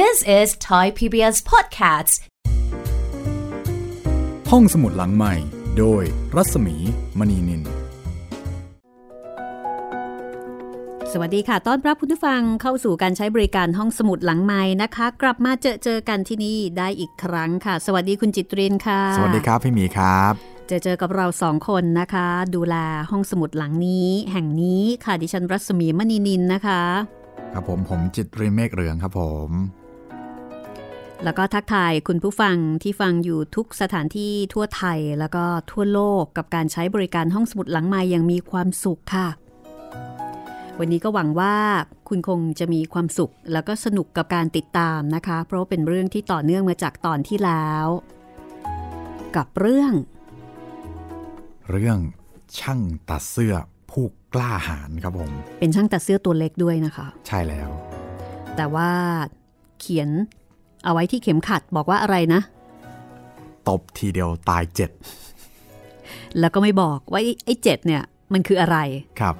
This is Thai PBS Podcasts ห้องสมุดหลังใหม่ โดยรัศมีมณีนิน สวัสดีค่ะ ต้อนรับคุณผู้ฟังเข้าสู่การใช้บริการห้องสมุดหลังไม้นะคะ กลับมาเจอเจอกันที่นี่ได้อีกครั้งค่ะ สวัสดีคุณจิตรินค่ะ สวัสดีครับพี่หมีครับ เจอเจอกับเราสองคนนะคะ ดูแลห้องสมุดหลังนี้ แห่งนี้ค่ะดิฉันรัศมีมณีนินนะคะ ครับผมผมจิตรินเมฆเหลืองครับผม แล้วก็ทักทายคุณผู้ฟังที่ฟังอยู่ทุกสถานที่ทั่วไทย แล้วก็ทั่วโลกกับการใช้บริการห้องสมุดหลังไม้อย่างมีความสุขค่ะ วันนี้ก็หวังว่าคุณคงจะมีความสุข แล้วก็สนุกกับการติดตามนะคะ เพราะว่าเป็นเรื่องที่ต่อเนื่องมาจากตอนที่แล้ว กับเรื่อง เรื่องช่างตัดเสื้อผู้กล้าหาญครับผมเป็นช่างตัดเสื้อตัวเล็กด้วยนะคะ ใช่แล้ว แต่ว่าเขียน เอาไว้ที่เข็มขัดบอกว่าอะไรนะ ตบทีเดียวตายเจ็ด แล้วก็ไม่บอกว่าไอ้ไอ้เจ็ดเนี่ย มันคืออะไร ครับ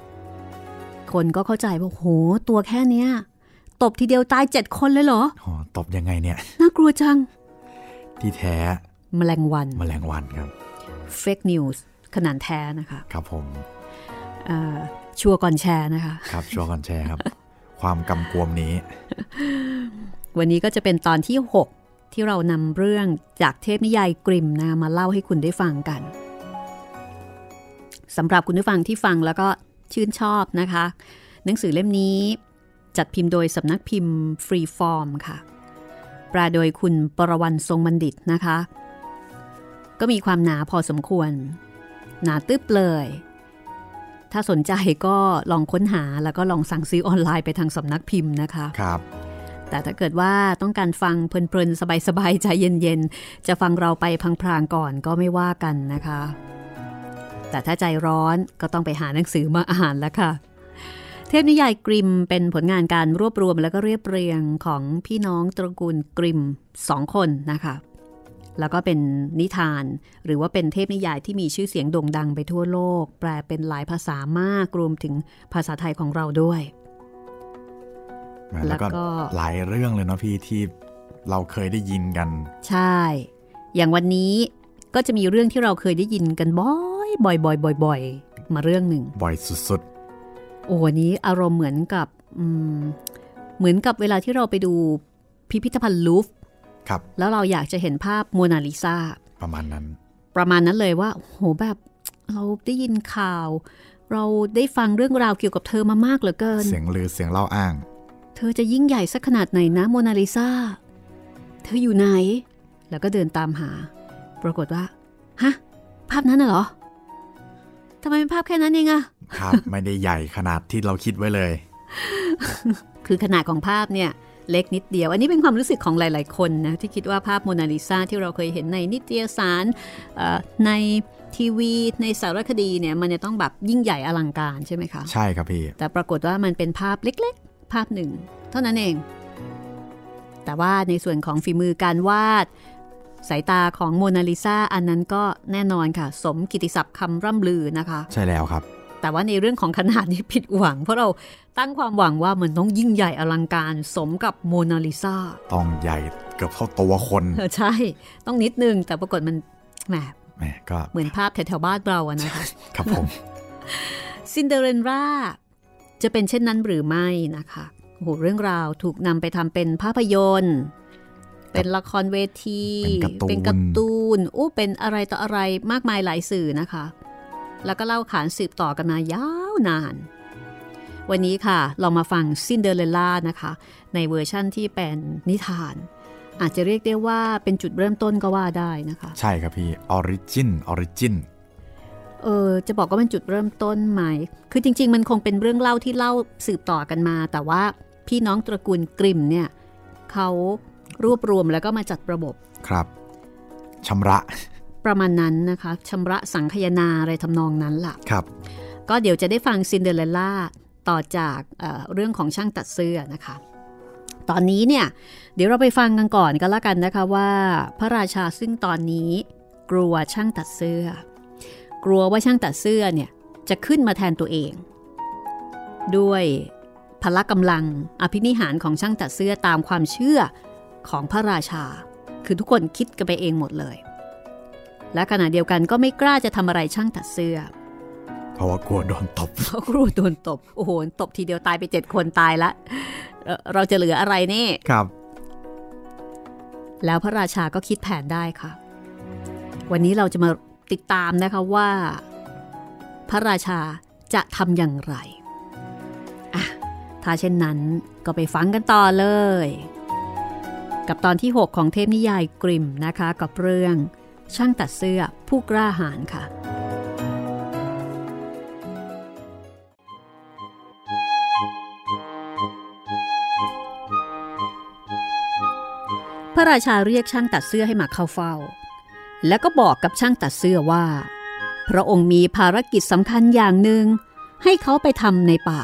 คนก็เข้าใจว่าโหตัวแค่เนี้ย ตบทีเดียวตายเจ็ดคนเลยเหรออ๋อตบยังไงเนี่ย น่ากลัวจัง ที่แท้แมลงวันแมลงวันครับ fake news ขนาดแท้นะคะ ครับผมเอ่อชัวร์ก่อนแชร์นะคะ ครับชัวร์ก่อนแชร์ครับ ความกำกวมนี้ วันนี้ก็จะเป็นตอนที่ 6 ที่เรานำเรื่องจากเทพนิยายกริมนะมาเล่าให้คุณได้ฟังกันสำหรับคุณผู้ฟังที่ฟังแล้วก็ชื่นชอบนะคะ หนังสือเล่มนี้จัดพิมพ์โดยสำนักพิมพ์ฟรีฟอร์มค่ะแปลโดยคุณปรวันทรงบัณฑิตนะคะ ก็มีความหนาพอสมควร หนาตึ๊บเลย ถ้าสนใจก็ลองค้นหาแล้วก็ลองสั่งซื้อออนไลน์ไปทางสำนักพิมพ์นะคะ ครับ แต่ถ้าเกิดว่าต้องการฟังเพลินๆ สบายๆ ใจเย็นๆ จะฟังเราไปพลางๆก่อนก็ไม่ว่ากันนะคะ แต่ถ้าใจร้อนก็ต้องไปหาหนังสือมาอ่านแล้วค่ะ เทพนิยายกริมเป็นผลงานการรวบรวมแล้วก็เรียบเรียงของพี่น้องตระกูลกริมสองคนนะคะแล้วก็เป็นนิทาน หรือว่าเป็นเทพนิยายที่มีชื่อเสียงโด่งดังไปทั่วโลก แปลเป็นหลายภาษามากรวมถึงภาษาไทยของเราด้วย แล้วก็แล้วก็หลายเรื่องเลยเนาะพี่ที่เราเคยได้ยินกัน ใช่ อย่างวันนี้ก็จะมีเรื่องที่เราเคยได้ยินกันบ่อยบ่อยบ่อยบ่อยบ่อยมาเรื่องหนึ่งบ่อยสุดโอ้วันนี้อารมณ์เหมือนกับอืมเหมือนกับเวลาที่เราไปดูพิพิธภัณฑ์ลูฟร์ๆครับ แล้วเราอยากจะเห็นภาพโมนาลิซาประมาณนั้น ประมาณนั้นเลยว่าโหแบบเราได้ยินข่าว เราได้ฟังเรื่องราวเกี่ยวกับเธอมามากเหลือเกิน เสียงลือเสียงเล่าอ้างเธอจะยิ่งใหญ่สักขนาดไหนนะโมนาลิซาเธออยู่ไหน แล้วก็เดินตามหา ปรากฏว่า ฮะ ภาพนั้นน่ะเหรอทำไมเป็นภาพแค่นั้นเองอะภาพไม่ได้ใหญ่ขนาดที่เราคิดไว้เลย คือขนาดของภาพเนี่ยเล็กนิดเดียว อันนี้เป็นความรู้สึกของหลาย ๆ คนนะที่คิดว่าภาพโมนาลิซาที่เราเคยเห็นในนิตยสารเอ่อในทีวีในสารคดีเนี่ยมันจะต้องแบบยิ่งใหญ่อลังการใช่ไหมคะ ใช่ครับพี่ แต่ปรากฏว่ามันเป็นภาพเล็กๆ ภาพหนึ่ง เท่านั้นเอง แต่ว่าในส่วนของฝีมือการวาด สายตาของโมนาลิซาอันนั้นก็แน่นอนค่ะ สมกิตติศัพท์คำร่ำลือนะคะ ใช่แล้วครับ แต่ว่าในเรื่องของขนาดนี้ผิดหวัง เพราะเราตั้งความหวังว่ามันต้องยิ่งใหญ่อลังการ สมกับโมนาลิซาต้องใหญ่เกือบเท่าตัวคนเออใช่ ต้องนิดนึงแต่ปรากฏมันแหมแหมก็เหมือนภาพแถวๆบ้านเราอะนะคะ ครับผมซินเดอเรลล่า จะเป็นเช่นนั้นหรือไม่นะคะโอ้โหเรื่องราวถูกนำไปทำเป็นภาพยนตร์เป็นละครเวที เป็นการ์ตูนนการ์ตูนอู้เป็นอะไรต่ออะไรมากมายหลายสื่อนะคะ แล้วก็เล่าขานสืบต่อกันมายาวนาน วันนี้ค่ะเรามาฟังซินเดอเรลล่านะคะ ในเวอร์ชั่นที่เป็นนิทาน อาจจะเรียกได้ว่าเป็นจุดเริ่มต้นก็ว่าได้นะคะ ใช่ครับพี่ origin origin เออจะบอกว่าเป็นจุดเริ่มต้นไหม คือจริง ๆ มันคงเป็นเรื่องเล่าที่เล่าสืบต่อกันมา แต่ว่าพี่น้องตระกูลกริมม์เนี่ยเขารวบรวมแล้วก็มาจัดระบบ ครับชำระประมาณนั้นนะคะชำระสังคายนาอะไรทำนองนั้นล่ะ ครับ ก็เดี๋ยวจะได้ฟังซินเดอเรลล่าต่อจากเอ่อเรื่องของช่างตัดเสื้อนะคะ ตอนนี้เนี่ย เดี๋ยวเราไปฟังกันก่อนก็แล้วกันนะคะว่า พระราชาซึ่งตอนนี้กลัวช่างตัดเสื้อ กลัวว่าช่างตัดเสื้อเนี่ยจะขึ้นมาแทนตัวเอง ด้วยพละกำลังอภินิหารของช่างตัดเสื้อตามความเชื่อของพระราชา คือทุกคนคิดกันไปเองหมดเลย และขณะเดียวกันก็ไม่กล้าจะทำอะไรช่างตัดเสื้อ เพราะว่ากลัวโดนตบเพราะกลัวโดนตบโอ้โหตบทีเดียวตายไปเจ็ดคนตายละเอ่อเราจะเหลืออะไรนี่ครับ แล้วพระราชาก็คิดแผนได้ค่ะ วันนี้เราจะมา ติดตามนะคะว่า พระราชาจะทำอย่างไรอะถ้าเช่นนั้นก็ไปฟังกันต่อเลย กับตอนที่ 6 ของเทพนิยายกริมนะคะ กับเรื่อง ช่างตัดเสื้อผู้กล้าหาญค่ะพระราชาเรียกช่างตัดเสื้อให้มาเข้าเฝ้า แล้วก็บอกกับช่างตัดเสื้อว่า พระองค์มีภารกิจสำคัญอย่างหนึ่ง ให้เขาไปทำในป่า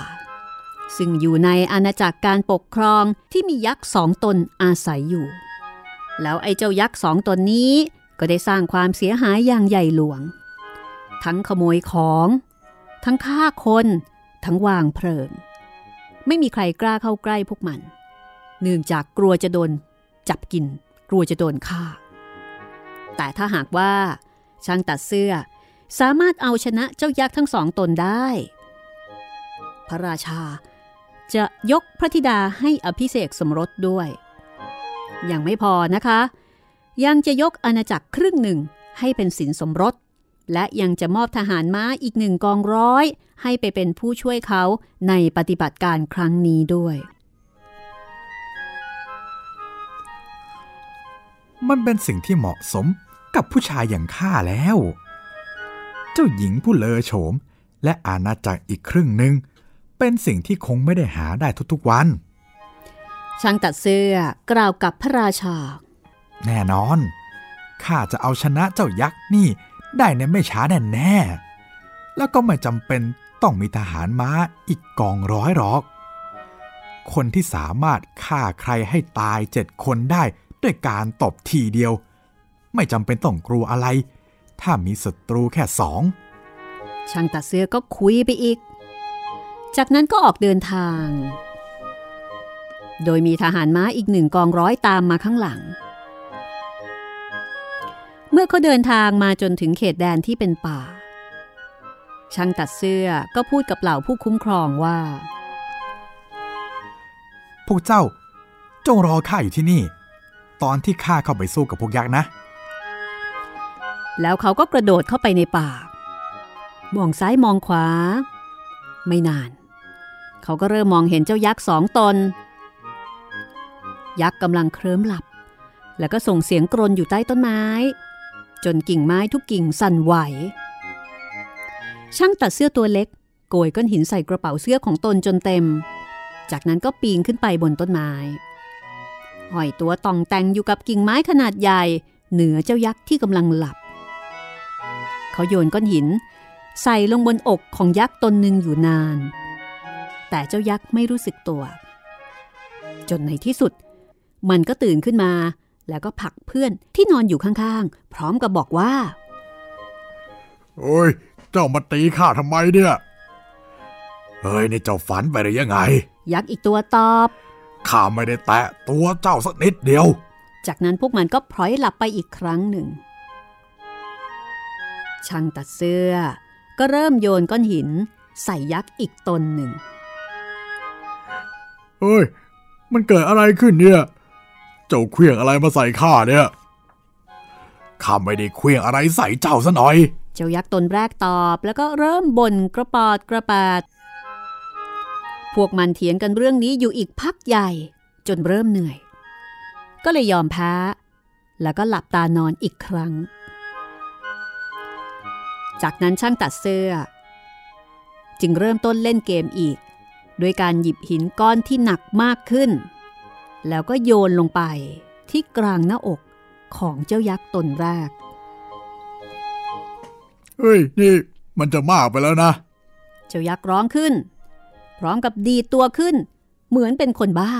ซึ่งอยู่ในอาณาจักรการปกครองที่มียักษ์สองตนอาศัยอยู่ แล้วไอ้เจ้ายักษ์สองตนนี้ก็ได้สร้างความเสียหายอย่างใหญ่หลวง ทั้งขโมยของ ทั้งฆ่าคน ทั้งวางเพลิง ไม่มีใครกล้าเข้าใกล้พวกมัน เนื่องจากกลัวจะโดนจับกิน กลัวจะโดนฆ่า แต่ถ้าหากว่าช่างตัดเสื้อสามารถเอาชนะเจ้ายักษ์ทั้งสองตนได้ พระราชาจะยกพระธิดาให้อภิเษกสมรสด้วย ยังไม่พอนะคะ ยังจะยกอาณาจักรครึ่งหนึ่งให้เป็นสินสมรส และยังจะมอบทหารม้าอีกหนึ่งกองร้อย ให้ไปเป็นผู้ช่วยเขาในปฏิบัติการครั้งนี้ด้วย มันเป็นสิ่งที่เหมาะสม กับผู้ชายอย่างข้าแล้ว เจ้าหญิงผู้เลอโฉม และอาณาจักรอีกครึ่งหนึ่งเป็นสิ่งที่คงไม่ได้หาได้ทุกๆวัน ช่างตัดเสื้อกล่าวกับพระราชา แน่นอน ข้าจะเอาชนะเจ้ายักษ์นี่ได้ในไม่ช้าแน่แน่ๆแล้วก็ไม่จำเป็นต้องมีทหารม้าอีกกองร้อยหรอก คนที่สามารถฆ่าใครให้ตายเจ็ดคนได้ด้วยการตบทีเดียว ไม่จำเป็นต้องกลัวอะไร ถ้ามีศัตรูแค่สองช่างตัดเสื้อก็คุยไปอีก จากนั้นก็ออกเดินทาง โดยมีทหารม้าอีกหนึ่งกองร้อยตามมาข้างหลัง เมื่อเขาเดินทางมาจนถึงเขตแดนที่เป็นป่า ช่างตัดเสื้อก็พูดกับเหล่าผู้คุ้มครองว่า พวกเจ้าจงรอข้าอยู่ที่นี่ ตอนที่ข้าเข้าไปสู้กับพวกยักษ์นะ แล้วเขาก็กระโดดเข้าไปในป่า มองซ้ายมองขวา ไม่นาน เขาก็เริ่มมองเห็นเจ้ายักษ์สองตน ยักษ์กำลังเคลิ้มหลับ แล้วก็ส่งเสียงกรนอยู่ใต้ต้นไม้ จนกิ่งไม้ทุกกิ่งสั่นไหว ช่างตัดเสื้อตัวเล็ก โกยก้อนหินใส่กระเป๋าเสื้อของตนจนเต็ม จากนั้นก็ปีนขึ้นไปบนต้นไม้ห้อยตัวต่องแต่งอยู่กับกิ่งไม้ขนาดใหญ่ เหนือเจ้ายักษ์ที่กำลังหลับ เขาโยนก้อนหิน ใส่ลงบนอกของยักษ์ตนหนึ่งอยู่นาน แต่เจ้ายักษ์ไม่รู้สึกตัว จนในที่สุด มันก็ตื่นขึ้นมา แล้วก็ผลักเพื่อนที่นอนอยู่ข้างๆ พร้อมกับบอกว่า โอ้ย เจ้ามาตีข้าทำไมเนี่ยเฮ้ยนี่เจ้าฝันไปหรือยังไง ยักษ์อีกตัวตอบข้าไม่ได้แตะตัวเจ้าสักนิดเดียว จากนั้นพวกมันก็พลอยหลับไปอีกครั้งหนึ่ง ช่างตัดเสื้อ ก็เริ่มโยนก้อนหิน ใส่ยักษ์อีกตนหนึ่งเฮ้ย มันเกิดอะไรขึ้นเนี่ย เจ้าเคลื่องอะไรมาใส่ข้าเนี่ย ข้าไม่ได้เคลื่องอะไรใส่เจ้าซะหน่อย เจ้ายักษ์ตนแรกตอบ แล้วก็เริ่มบ่นกระปอดกระปาด พวกมันเถียงกันเรื่องนี้อยู่อีกพักใหญ่ จนเริ่มเหนื่อย ก็เลยยอมแพ้ แล้วก็หลับตานอนอีกครั้ง จากนั้นช่างตัดเสื้อ จึงเริ่มต้นเล่นเกมอีกด้วยการหยิบหินก้อนที่หนักมากขึ้น แล้วก็โยนลงไปที่กลางหน้าอกของเจ้ายักษ์ตนแรก เฮ้ย นี่มันจะมากไปแล้วนะ เจ้ายักษ์ร้องขึ้น พร้อมกับดีดตัวขึ้น เหมือนเป็นคนบ้า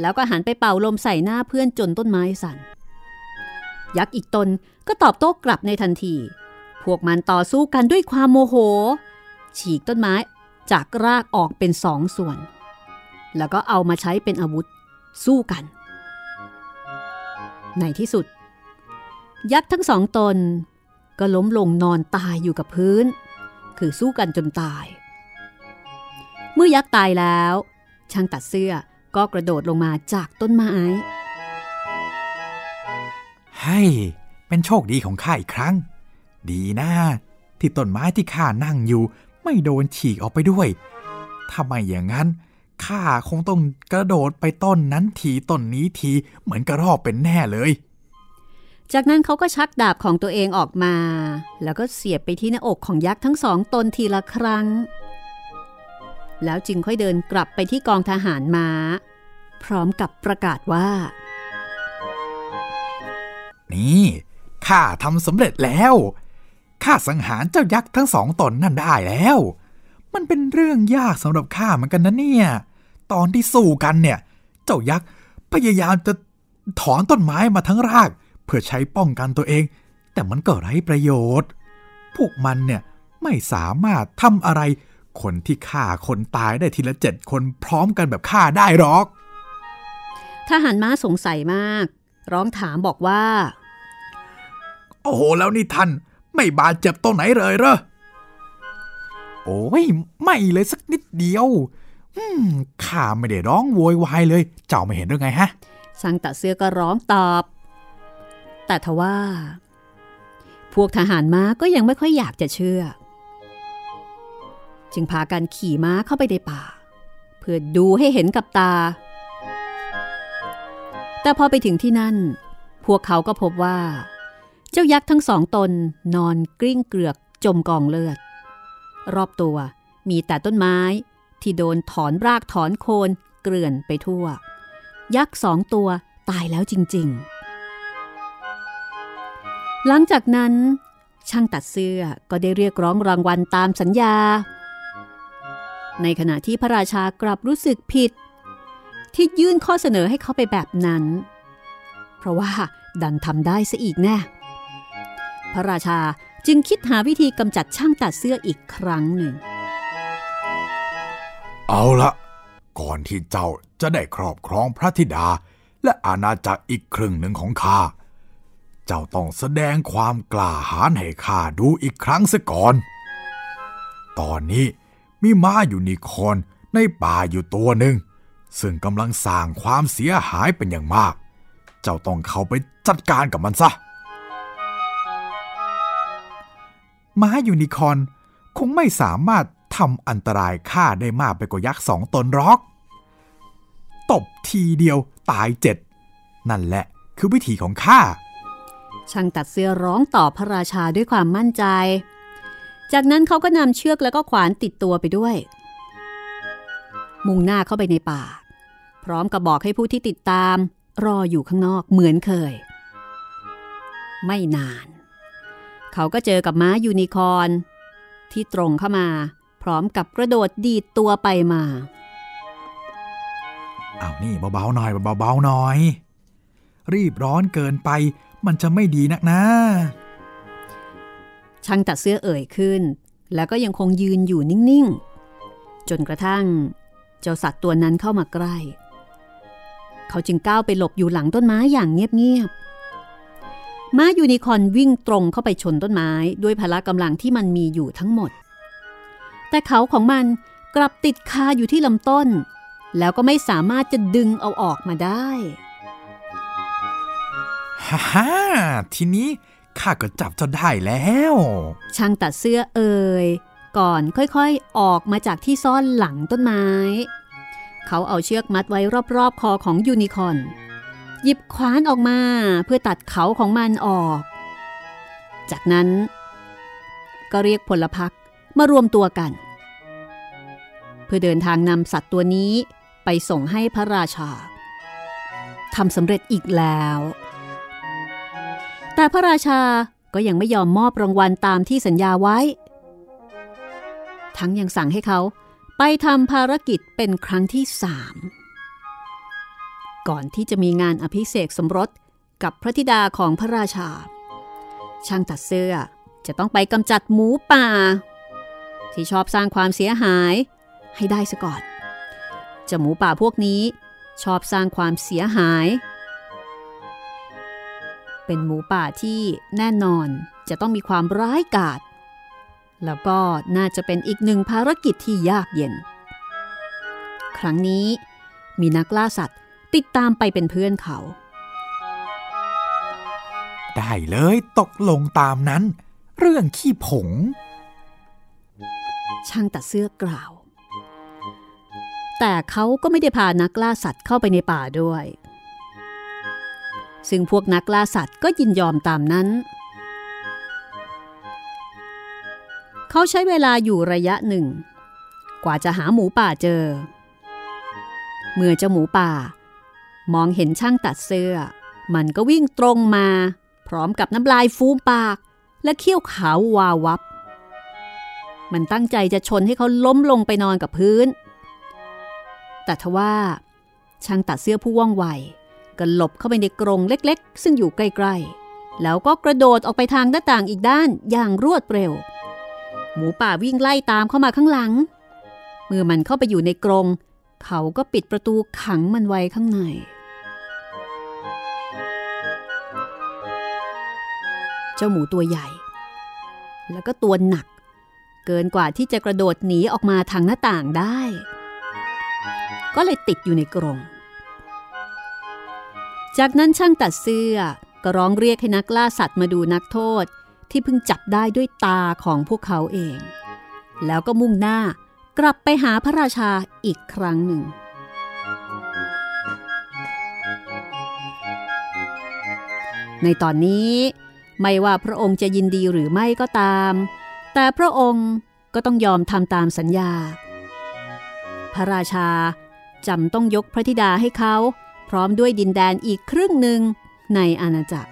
แล้วก็หันไปเป่าลมใส่หน้าเพื่อนจนต้นไม้สั่นยักษ์อีกตนก็ตอบโต้กลับในทันที พวกมันต่อสู้กันด้วยความโมโห ฉีกต้นไม้จากรากออกเป็นสองส่วน แล้วก็เอามาใช้เป็นอาวุธ สู้กัน ในที่สุด ยักษ์ทั้งสองตน ก็ล้มลงนอนตายอยู่กับพื้น คือสู้กันจนตาย เมื่อยักษ์ตายแล้ว ช่างตัดเสื้อก็กระโดดลงมาจากต้นไม้ให้เป็นโชคดีของข้าอีกครั้ง ดีนะที่ต้นไม้ที่ข้านั่งอยู่ ไม่โดนฉีกออกไปด้วยถ้าไม่อย่างนั้นข้าคงต้องกระโดดไปต้นนั้นทีต้นนี้ทีเหมือนกระรอกเป็นแน่เลย จากนั้นเขาก็ชักดาบของตัวเองออกมา แล้วก็เสียบไปที่หน้าอกของยักษ์ทั้งสองตนทีละครั้ง แล้วจึงค่อยเดินกลับไปที่กองทหารม้า พร้อมกับประกาศว่า นี่ข้าทำสำเร็จแล้ว ข้าสังหารเจ้ายักษ์ทั้งสองตนนั่นได้แล้ว มันเป็นเรื่องยากสำหรับข้าเหมือนกันนะเนี่ย ตอนที่สู้กันเนี่ย เจ้ายักษ์พยายามจะถอนต้นไม้มาทั้งราก เพื่อใช้ป้องกันตัวเอง แต่มันก็ไร้ประโยชน์ พวกมันเนี่ยไม่สามารถทำอะไร คนที่ฆ่าคนตายได้ทีละเจ็ดคนพร้อมกันแบบฆ่าได้หรอกทหารม้าสงสัยมาก ร้องถามบอกว่า โอ้โห แล้วนี่ท่าน ไม่บาดเจ็บตรงไหนเลยเหรอ โอ้ย ไม่เลยสักนิดเดียว อืม ข้าไม่ได้ร้องโวยวายเลย เจ้าไม่เห็นหรือไงฮะช่างตัดเสื้อก็ร้องตอบ แต่ทว่า พวกทหารม้าก็ยังไม่ค่อยอยากจะเชื่อ จึงพากันขี่ม้าเข้าไปในป่า เพื่อดูให้เห็นกับตา แต่พอไปถึงที่นั่น พวกเขาก็พบว่า เจ้ายักษ์ทั้งสองตนนอนกลิ้งเกลือกจมกองเลือด รอบตัวมีแต่ต้นไม้ที่โดนถอนรากถอนโคนเกลื่อนไปทั่ว ยักษ์สองตัวตายแล้วจริง ๆ หลังจากนั้น ช่างตัดเสื้อก็ได้เรียกร้องรางวัลตามสัญญา ในขณะที่พระราชากลับรู้สึกผิด ที่ยื่นข้อเสนอให้เขาไปแบบนั้น เพราะว่าดันทำได้ซะอีกแน่ พระราชาจึงคิดหาวิธีกำจัดช่างตัดเสื้ออีกครั้งหนึ่ง เอาละก่อนที่เจ้าจะได้ครอบครองพระธิดา และอาณาจักรอีกครึ่งหนึ่งของข้า เจ้าต้องแสดงความกล้าหาญให้ข้าดูอีกครั้งซะก่อน ตอนนี้มีม้าอยู่นิคอนในป่าอยู่ตัวหนึ่ง ซึ่งกำลังสร้างความเสียหายเป็นอย่างมาก เจ้าต้องเข้าไปจัดการกับมันซะ ม้ายูนิคอนคงไม่สามารถทำอันตรายข้าได้มากไปกว่ายักษ์สองตนรอก ตบทีเดียวตายเจ็ด นั่นแหละคือวิธีของข้า ช่างตัดเสื้อร้องตอบพระราชาด้วยความมั่นใจ จากนั้นเขาก็นำเชือกแล้วก็ขวานติดตัวไปด้วย มุ่งหน้าเข้าไปในป่า พร้อมกับบอกให้ผู้ที่ติดตาม รออยู่ข้างนอกเหมือนเคย ไม่นาน เขาก็เจอกับม้ายูนิคอร์นที่ตรงเข้ามา พร้อมกับกระโดดดีดตัวไปมาเอานี่เบาๆหน่อยเบาๆหน่อย รีบร้อนเกินไป มันจะไม่ดีนักนะ ช่างตัดเสื้อเอ่ยขึ้น แล้วก็ยังคงยืนอยู่นิ่งๆ จนกระทั่ง เจ้าสัตว์ตัวนั้นเข้ามาใกล้ เขาจึงก้าวไปหลบอยู่หลังต้นไม้อย่างเงียบๆ ม้ายูนิคอร์นวิ่งตรงเข้าไปชนต้นไม้ ด้วยพละกำลังที่มันมีอยู่ทั้งหมด แต่เขาของมันกลับติดคาอยู่ที่ลำต้น แล้วก็ไม่สามารถจะดึงเอาออกมาได้ฮ่าฮ่าทีนี้ข้าก็จับเจ้าได้แล้ว ช่างตัดเสื้อเอ่ยก่อนค่อยๆ ออกมาจากที่ซ่อนหลังต้นไม้ เขาเอาเชือกมัดไว้รอบๆ คอของยูนิคอร์น หยิบขวานออกมาเพื่อตัดเขาของมันออก จากนั้น ก็เรียกพลพรรคมารวมตัวกัน เพื่อเดินทางนำสัตว์ตัวนี้ไปส่งให้พระราชาทำสำเร็จอีกแล้ว แต่พระราชาก็ยังไม่ยอมมอบรางวัลตามที่สัญญาไว้ ทั้งยังสั่งให้เขาไปทำภารกิจเป็นครั้งที่สาม ก่อนที่จะมีงานอภิเษกสมรสกับพระธิดาของพระราชา ช่างตัดเสื้อจะต้องไปกำจัดหมูป่า ที่ชอบสร้างความเสียหายให้ได้ซะก่อนจ้าหมูป่าพวกนี้ชอบสร้างความเสียหาย เป็นหมูป่าที่แน่นอนจะต้องมีความร้ายกาจแล้วก็น่าจะเป็นอีกหนึ่งภารกิจที่ยากเย็น ครั้งนี้มีนักล่าสัตว์ ติดตามไปเป็นเพื่อนเขา ได้เลยตกลงตามนั้น เรื่องขี้ผง ช่างตัดเสื้อกล่าว แต่เขาก็ไม่ได้พานักล่าสัตว์เข้าไปในป่าด้วย ซึ่งพวกนักล่าสัตว์ก็ยินยอมตามนั้น เขาใช้เวลาอยู่ระยะหนึ่ง กว่าจะหาหมูป่าเจอเมื่อเจ้าหมูป่า มองเห็นช่างตัดเสื้อ มันก็วิ่งตรงมา พร้อมกับน้ำลายฟูมปาก และเขี้ยวขาววาวับ มันตั้งใจจะชนให้เขาล้มลงไปนอนกับพื้น แต่ทว่า ช่างตัดเสื้อผู้ว่องไวก็หลบเข้าไปในกรงเล็กๆ ซึ่งอยู่ใกล้ๆ แล้วก็กระโดดออกไปทางหน้าต่างอีกด้านอย่างรวดเร็ว หมูป่าวิ่งไล่ตามเข้ามาข้างหลัง เมื่อมันเข้าไปอยู่ในกรง เขาก็ปิดประตูขังมันไว้ข้างใน เจ้าหมูตัวใหญ่ แล้วก็ตัวหนัก เกินกว่าที่จะกระโดดหนีออกมาทางหน้าต่างได้ ก็เลยติดอยู่ในกรง จากนั้นช่างตัดเสื้อก็ร้องเรียกให้นักล่าสัตว์มาดูนักโทษที่เพิ่งจับได้ด้วยตาของพวกเขาเอง แล้วก็มุ่งหน้ากลับไปหาพระราชาอีกครั้งหนึ่ง ในตอนนี้ ไม่ว่าพระองค์จะยินดีหรือไม่ก็ตาม แต่พระองค์ก็ต้องยอมทำตามสัญญา พระราชาจำต้องยกพระธิดาให้เขา พร้อมด้วยดินแดนอีกครึ่งหนึ่งในอาณาจักร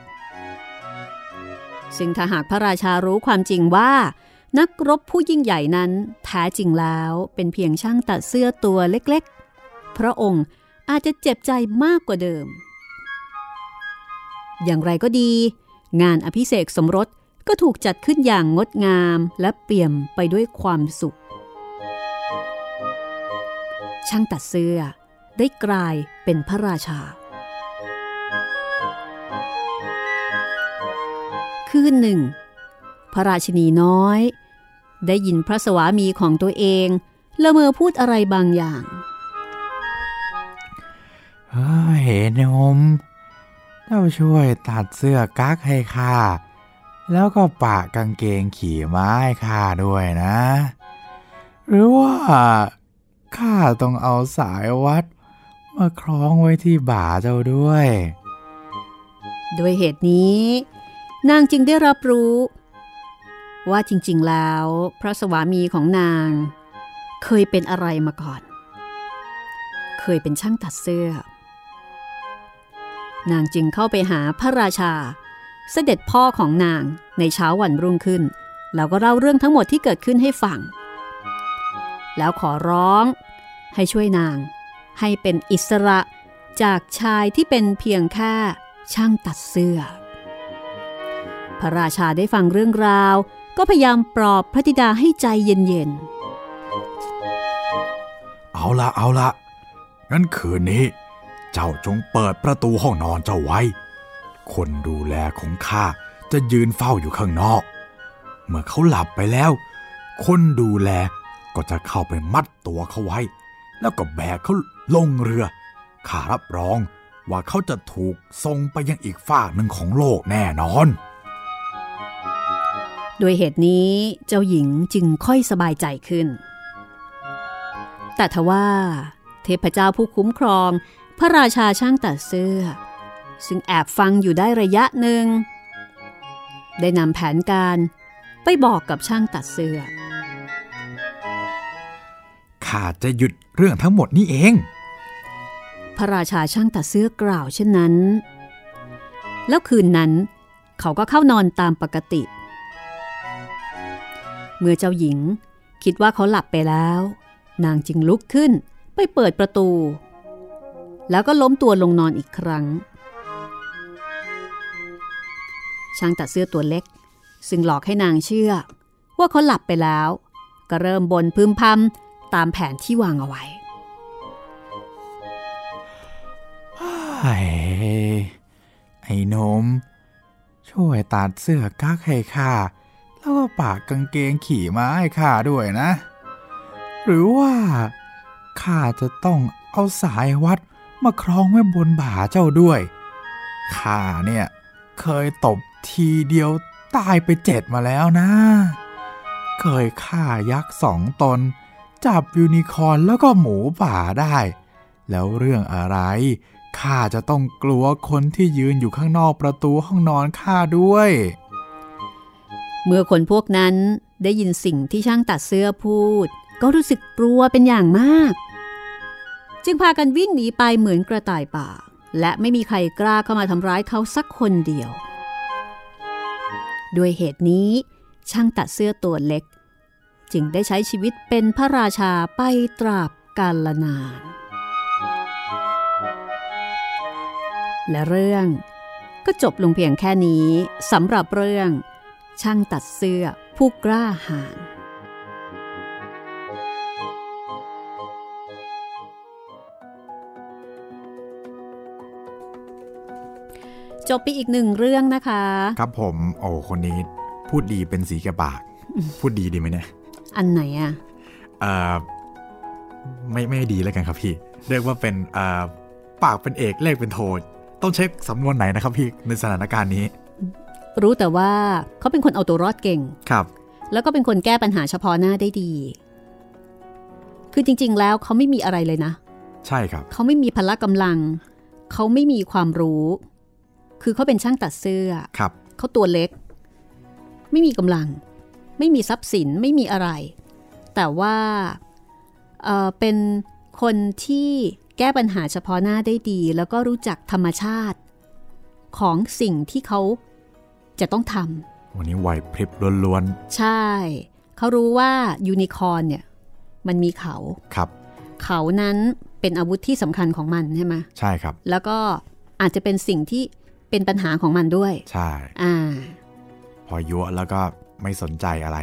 ซึ่งถ้าหากพระราชารู้ความจริงว่า นักรบผู้ยิ่งใหญ่นั้นแท้จริงแล้วเป็นเพียงช่างตัดเสื้อตัวเล็กๆ พระองค์อาจจะเจ็บใจมากกว่าเดิม อย่างไรก็ดี งานอภิเษกสมรสก็ถูกจัดขึ้นอย่างงดงามและเปี่ยมไปด้วยความสุข ช่างตัดเสื้อได้กลายเป็นพระราชา คืนหนึ่ง พระราชินีน้อย ได้ยินพระสวามีของตัวเองละเมอพูดอะไรบางอย่างเฮ้ยนม เจ้าช่วยตัดเสื้อกั๊กให้ข้า แล้วก็ปะกางเกงขี่ม้าให้ข้าด้วยนะ หรือว่าข้าต้องเอาสายวัด มาคล้องไว้ที่บ่าเจ้าด้วย ด้วยเหตุนี้ นางจึงได้รับรู้ ว่าจริงๆแล้วพระสวามีของนาง เคยเป็นอะไรมาก่อน เคยเป็นช่างตัดเสื้อ นางจึงเข้าไปหาพระราชา เสด็จพ่อของนางในเช้าวันรุ่งขึ้น แล้วก็เล่าเรื่องทั้งหมดที่เกิดขึ้นให้ฟัง แล้วขอร้อง ให้ช่วยนาง ให้เป็นอิสระจากชายที่เป็นเพียงแค่ช่างตัดเสื้อ พระราชาได้ฟังเรื่องราว ก็พยายามปลอบพระธิดาให้ใจเย็นๆ เอาละเอาละงั้นคืนนี้ เจ้าจงเปิดประตูห้องนอนเจ้าไว้ คนดูแลของข้าจะยืนเฝ้าอยู่ข้างนอก เมื่อเขาหลับไปแล้ว คนดูแลก็จะเข้าไปมัดตัวเขาไว้ แล้วก็แบกเขาลงเรือ ข้ารับรองว่าเขาจะถูกส่งไปยังอีกฝากหนึ่งของโลกแน่นอน ด้วยเหตุนี้เจ้าหญิงจึงค่อยสบายใจขึ้น แต่ทว่าเทพเจ้าผู้คุ้มครอง พระราชาช่างตัดเสื้อ ซึ่งแอบฟังอยู่ได้ระยะหนึ่ง ได้นำแผนการไปบอกกับช่างตัดเสื้อ ข้าจะหยุดเรื่องทั้งหมดนี้เอง พระราชาช่างตัดเสื้อกล่าวเช่นนั้น แล้วคืนนั้นเขาก็เข้านอนตามปกติ เมื่อเจ้าหญิงคิดว่าเขาหลับไปแล้ว นางจึงลุกขึ้นไปเปิดประตู แล้วก็ล้มตัวลงนอนอีกครั้ง ช่างตัดเสื้อตัวเล็ก ซึ่งหลอกให้นางเชื่อ ว่าเขาหลับไปแล้ว ก็เริ่มบนพึมพำตามแผนที่วางเอาไว้ไอ้ไอ้นม ช่วยตัดเสื้อกั๊กให้ข้าแล้วก็ปากกางเกงขี่ม้าให้ข้าด้วยนะ หรือว่าข้าจะต้องเอาสายวัด มาคล้องไว้บนบ่าเจ้าด้วย ข้าเนี่ยเคยตบทีเดียวตายไปเจ็ดมาแล้วนะ เคยฆ่ายักษ์สองตน จับยูนิคอร์นแล้วก็หมูป่าได้ แล้วเรื่องอะไรข้าจะต้องกลัวคนที่ยืนอยู่ข้างนอกประตูห้องนอนข้าด้วย เมื่อคนพวกนั้นได้ยินสิ่งที่ช่างตัดเสื้อพูด ก็รู้สึกกลัวเป็นอย่างมาก จึงพากันวิ่งหนีไปเหมือนกระต่ายป่า และไม่มีใครกล้าเข้ามาทำร้ายเขาสักคนเดียว ด้วยเหตุนี้ ช่างตัดเสื้อตัวเล็ก จึงได้ใช้ชีวิตเป็นพระราชาไปตราบกาลนาน และเรื่องก็จบลงเพียงแค่นี้สำหรับเรื่อง ช่างตัดเสื้อผู้กล้าหาญ จบไปอีกหนึ่งเรื่องนะคะ ครับผมโอ้คนนี้พูดดีเป็นสีแกปาก พูดดีดีไหมเนี่ย อันไหนอะเอ่อไม่ไม่ดีแล้วกันครับพี่ เรียกว่าเป็นเอ่อปากเป็นเอกเลขเป็นโทต้องเช็คสำนวนไหนนะครับพี่ในสถานการณ์นี้ รู้แต่ว่าเขาเป็นคนเอาตัวรอดเก่งครับ แล้วก็เป็นคนแก้ปัญหาเฉพาะหน้าได้ดี คือจริง ๆ แล้วเขาไม่มีอะไรเลยนะ ใช่ครับ เขาไม่มีพละกำลัง เขาไม่มีความรู้ คือเขาเป็นช่างตัดเสื้อครับเขาตัวเล็ก ไม่มีกำลัง ไม่มีทรัพย์สินไม่มีอะไร แต่ว่าเอ่อเป็นคนที่แก้ปัญหาเฉพาะหน้าได้ดี แล้วก็รู้จักธรรมชาติ ของสิ่งที่เขาจะต้องทำวันนี้ไหวพริบล้วนใช่ เขารู้ว่ายูนิคอร์นเนี่ยมันมีเขาๆครับ เขานั้นเป็นอาวุธที่สำคัญของมันใช่ไหมใช่ครับ แล้วก็อาจจะเป็นสิ่งที่ เป็นปัญหาของมันด้วย ใช่อ่าพอยั่วแล้วก็ไม่สนใจอะไร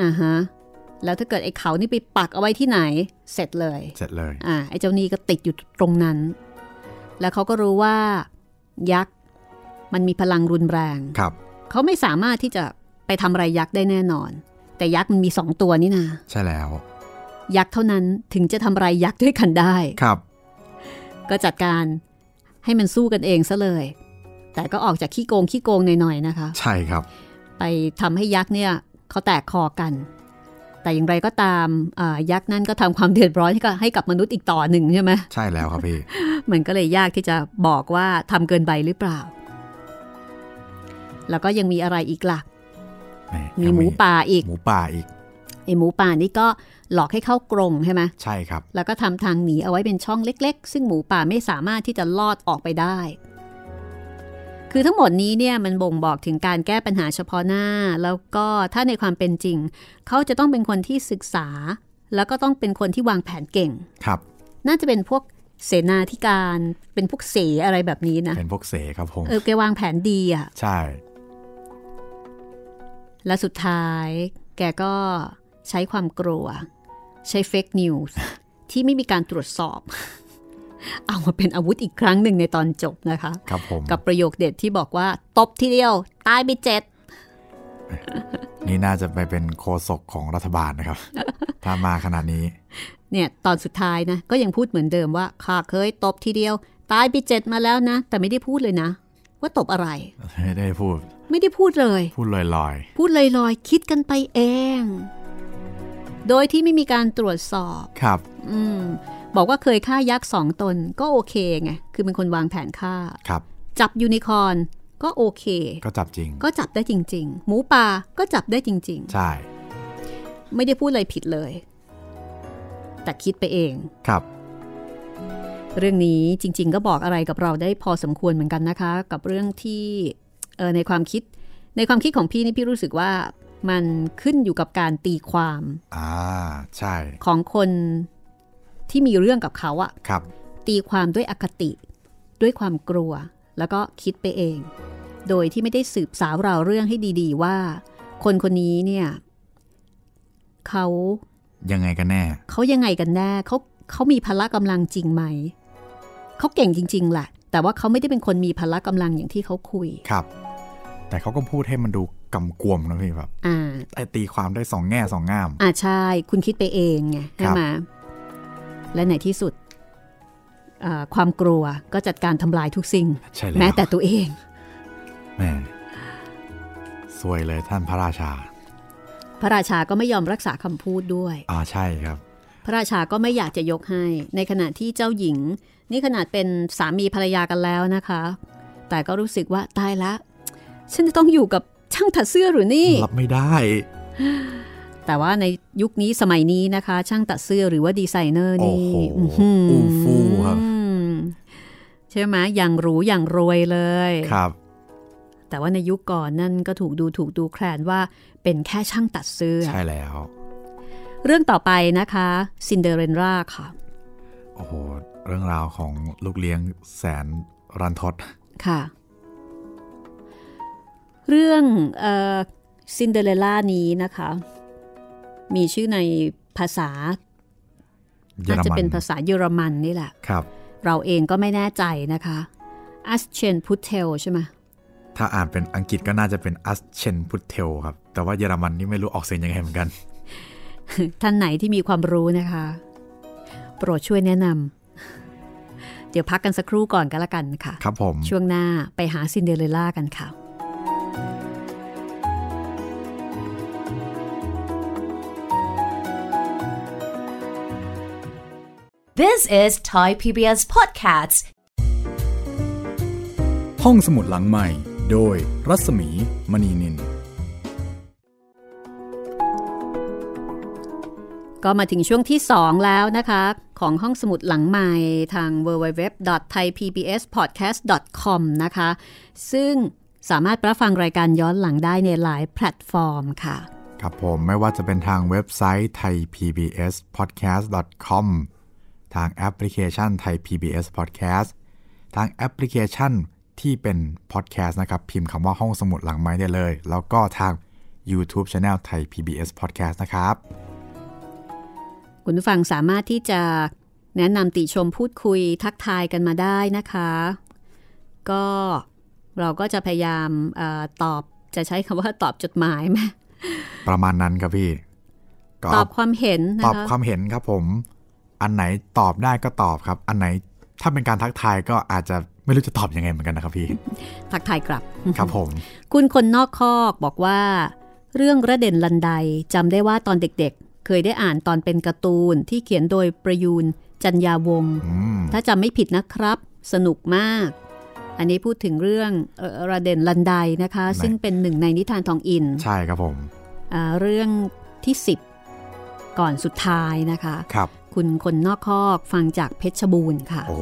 อ่าฮะแล้วถ้าเกิดไอ้เขานี่ไปปักเอาไว้ที่ไหน เสร็จเลย เสร็จเลยอ่าไอ้เจ้านี่ก็ติดอยู่ตรงนั้น แล้วเขาก็รู้ว่า ยักษ์มันมีพลังรุนแรงครับเขาไม่สามารถที่จะไปทำอะไรยักษ์ได้แน่นอน แต่ยักษ์มันมีสองตัวนี่นาใช่แล้ว ยักษ์เท่านั้นถึงจะทำอะไรยักษ์ด้วยกันได้ครับ ก็จัดการให้มันสู้กันเองซะเลย แต่ก็ออกจากขี้โกงขี้โกงหน่อยๆนะคะ ใช่ครับ ไปทำให้ยักษ์เนี่ยเขาแตกคอกัน แต่อย่างไรก็ตามอ่ายักษ์นั่นก็ทำความเดือดร้อนให้กับให้กับมนุษย์อีกต่อหนึ่งใช่ไหมใช่แล้วครับพี่มันก็เลยยากที่จะบอกว่าทำเกินไปหรือเปล่า แล้วก็ยังมีอะไรอีกล่ะมีหมูป่าอีกหมูป่าอีกไอหมูป่านี่ก็หลอกให้เข้ากรงใช่ไหมใช่ครับ แล้วก็ทำทางหนีเอาไว้เป็นช่องเล็ก ๆ ซึ่งหมูป่าไม่สามารถที่จะลอดออกไปได้ คือทั้งหมดนี้เนี่ยมันบ่งบอกถึงการแก้ปัญหาเฉพาะหน้า แล้วก็ถ้าในความเป็นจริง เขาจะต้องเป็นคนที่ศึกษา แล้วก็ต้องเป็นคนที่วางแผนเก่งครับ น่าจะเป็นพวกเสนาธิการเป็นพวกเสอะไรแบบนี้นะเป็นพวกเสครับผมเออแกวางแผนดีอะใช่ และสุดท้าย แกก็ใช้ความกลัว ใช้เฟกนิวส์ที่ไม่มีการตรวจสอบ เอามาเป็นอาวุธอีกครั้งหนึ่งในตอนจบนะคะครับผมกับประโยคเด็ดที่บอกว่า ตบทีเดียว ตายไปเจ็ดนี่น่าจะไปเป็นโคศกของรัฐบาลนะครับ ถ้ามาขนาดนี้ เนี่ยตอนสุดท้ายนะ ก็ยังพูดเหมือนเดิมว่าข้าเคยตบทีเดียว ตายไปเจ็ดมาแล้วนะ แต่ไม่ได้พูดเลยนะ ว่าตบอะไร ไม่ได้พูด ไม่ได้พูดเลย พูดลอยพูดลอยๆ คิดกันไปเอง โดยที่ไม่มีการตรวจสอบๆครับ อืม บอกว่าเคยฆ่ายักษ์สองตนก็โอเคไง คือเป็นคนวางแผนฆ่าครับ จับยูนิคอร์นก็โอเค ก็จับจริง ก็จับได้จริง ๆ หมูป่าก็จับได้จริงใช่ๆไม่ได้พูดอะไรผิดเลย แต่คิดไปเองครับ เรื่องนี้จริง ๆ ก็บอกอะไรกับเราได้พอสมควรเหมือนกันนะคะ กับเรื่องที่เออในความคิดในความคิดของพี่นี่พี่รู้สึกว่ามันขึ้นอยู่กับการตีความ อ่า ใช่ ของคน ที่มีเรื่องกับเขาอะครับตีความด้วยอคติ ด้วยความกลัว แล้วก็คิดไปเอง โดยที่ไม่ได้สืบสาวราวเรื่องให้ดี ๆ ว่า คนคนนี้เนี่ยเขายังไงกันแน่ เขายังไงกันแน่เขาเขามีพละกำลังจริงไหม เขาเก่งจริง ๆแหละ แต่ว่าเขาไม่ได้เป็นคนมีพละกำลังอย่างที่เขาคุย ครับ แต่เขาก็พูดให้มันดูกำกวมนะพี่แบบอ่าไอตีความได้สองแง่สองงาม อ่าใช่ คุณคิดไปเองไงใช่ครับไหม และในที่สุดอ่าความกลัวก็จัดการทำลายทุกสิ่งใช่แล้วแม้แต่ตัวเองแหม่สวยเลยท่านพระราชา พระราชาก็ไม่ยอมรักษาคำพูดด้วยอ่าใช่ครับ พระราชาก็ไม่อยากจะยกให้ ในขณะที่เจ้าหญิง นี่ขนาดเป็นสามีภรรยากันแล้วนะคะ แต่ก็รู้สึกว่าตายละ ฉันจะต้องอยู่กับช่างถัดเสื้อหรือนี่รับไม่ได้ แต่ว่าในยุคนี้สมัยนี้นะคะ ช่างตัดเสื้อหรือว่าดีไซเนอร์นี่โอ้โหอื้อหือู้ฟู่ครับใช่ไหมอย่างหรูอย่างรวยเลยครับ แต่ว่าในยุคก่อนนั่นก็ถูกดูถูกดูแคลนว่าเป็นแค่ช่างตัดเสื้อ ใช่แล้ว เรื่องต่อไปนะคะซินเดอเรลล่าค่ะ โอ้โห เรื่องราวของลูกเลี้ยงแสนรันทดค่ะ เรื่องซินเดอเรลล่านี้นะคะ มีชื่อในภาษาเยอรมัน น่าจะเป็นภาษาเยอรมันนี่แหละครับเราเองก็ไม่แน่ใจนะคะ Aschenputtel ใช่ไหมถ้าอ่านเป็นอังกฤษก็น่าจะเป็น Aschenputtel ครับ แต่ว่าเยอรมันนี่ไม่รู้ออกเสียงยังไงเหมือนกัน ท่านไหนที่มีความรู้นะคะ โปรดช่วยแนะนำเดี๋ยวพักกันสักครู่ก่อนก็แล้วกันค่ะ ครับผม ช่วงหน้าไปหาซินเดอเรลล่ากันค่ะ This is Thai PBS Podcasts. ห้องสมุดหลังไมค์ โดยรัศมีมณีนิล ก็มาถึงช่วงที่ 2 แล้วนะคะ ของห้องสมุดหลังไมค์ทาง www.thaipbspodcast.com นะคะ ซึ่งสามารถรับฟังรายการย้อนหลังได้ในหลายแพลตฟอร์มค่ะ ครับผมไม่ว่าจะเป็นทางเว็บไซต์ thaipbspodcast.com ทางแอปพลิเคชัน Thai PBS Podcast ทางแอปพลิเคชันที่เป็น podcast นะครับ พิมพ์คำว่าห้องสมุดหลังไมค์ได้เลย แล้วก็ทาง YouTube Channel Thai PBS Podcast นะครับ คุณผู้ฟังสามารถที่จะแนะนำติชมพูดคุยทักทายกันมาได้นะคะ ก็เราก็จะพยายามเออตอบจะใช้คำว่าตอบจดหมายไหมประมาณนั้นครับพี่ก็ตอบความเห็นตนะอบคะความเห็นครับผม อันไหนตอบได้ก็ตอบครับ อันไหนถ้าเป็นการทักทายก็อาจจะไม่รู้จะตอบยังไงเหมือนกันนะครับพี่ ทักทายกลับ ครับผม คุณคนนอกคอกบอกว่า เรื่องระเด่นลันไดจำได้ว่าตอนเด็กๆ เคยได้อ่านตอนเป็นการ์ตูนที่เขียนโดยประยูนจันยาวงศ์อืมถ้าจำไม่ผิดนะครับ สนุกมาก อันนี้พูดถึงเรื่องเอ่อระเด่นลันไดนะคะ ซึ่งเป็นหนึ่งในนิทานทองอิน ใช่ครับผมอ่าเรื่องที่ 10 ก่อนสุดท้ายนะคะครับ คุณคนนอกคอกฟังจากเพชรบูรณ์ค่ะ โอ้